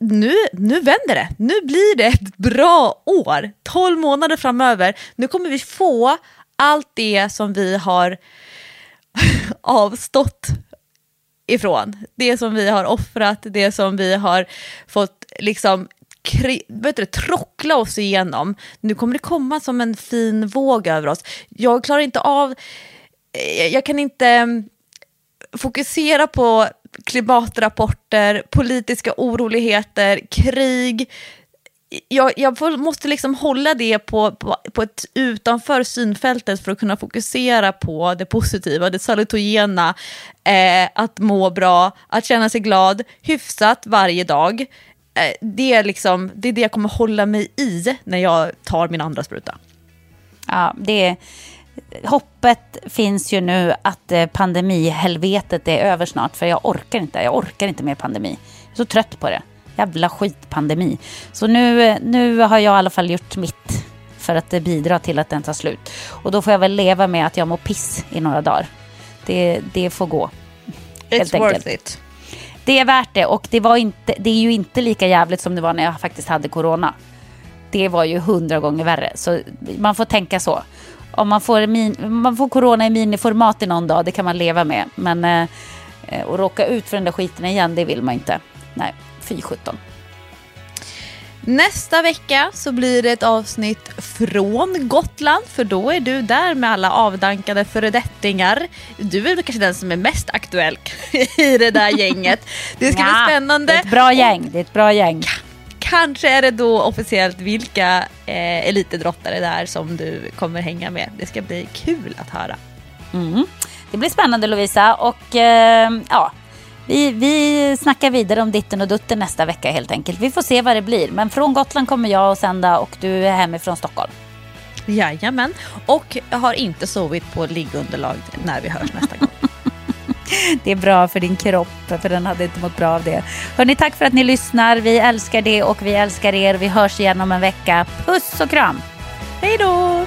nu, nu vänder det. Nu blir det ett bra år. 12 månader framöver. Nu kommer vi få allt det som vi har avstått ifrån. Det som vi har offrat, det som vi har fått liksom vet trockla oss igenom. Nu kommer det komma som en fin våg över oss. Jag klarar inte av, eh, jag kan inte mm, fokusera på klimatrapporter, politiska oroligheter, krig. Jag, jag måste liksom hålla det på, på, på, ett utanför synfältet för att kunna fokusera på det positiva, det salutogena, eh, att må bra, att känna sig glad hyfsat varje dag. Eh, det, är liksom, det är det jag kommer hålla mig i när jag tar min andra spruta. Ja, det hoppet finns ju nu att eh, pandemihelvetet är över snart. För jag orkar inte. Jag orkar inte mer pandemi. Jag är så trött på det. Jävla skitpandemi. Så nu, nu har jag i alla fall gjort mitt för att bidra till att den tar slut. Och då får jag väl leva med att jag mår piss i några dagar. Det, det får gå. It's worth it det är värt det och det, var inte, det är ju inte lika jävligt som det var när jag faktiskt hade corona. Det var ju hundra gånger värre. Så man får tänka så. Om man får, min, man får corona i miniformat i någon dag, det kan man leva med. Men eh, eh att råka ut för den där skiten igen, det vill man inte. Nej, fy sjutton. Nästa vecka så blir det ett avsnitt från Gotland för då är du där med alla avdankade föredettingar. Du är väl kanske den som är mest aktuell i det där gänget. Det ska ja, bli spännande. Det är ett bra gäng. Det är ett bra gäng. Kanske är det då officiellt vilka eh, elitidrottare det är som du kommer hänga med. Det ska bli kul att höra. Mm. Det blir spännande Lovisa och eh, ja, vi, vi snackar vidare om ditten och dutten nästa vecka helt enkelt. Vi får se vad det blir. Men från Gotland kommer jag att sända och du är hemifrån Stockholm. Jajamän. Och jag har inte sovit på liggunderlag när vi hörs nästa gång. Det är bra för din kropp, för den hade inte mått bra av det. Hörni, tack för att ni lyssnar. Vi älskar det och vi älskar er. Vi hörs igen om en vecka. Puss och kram! Hej då!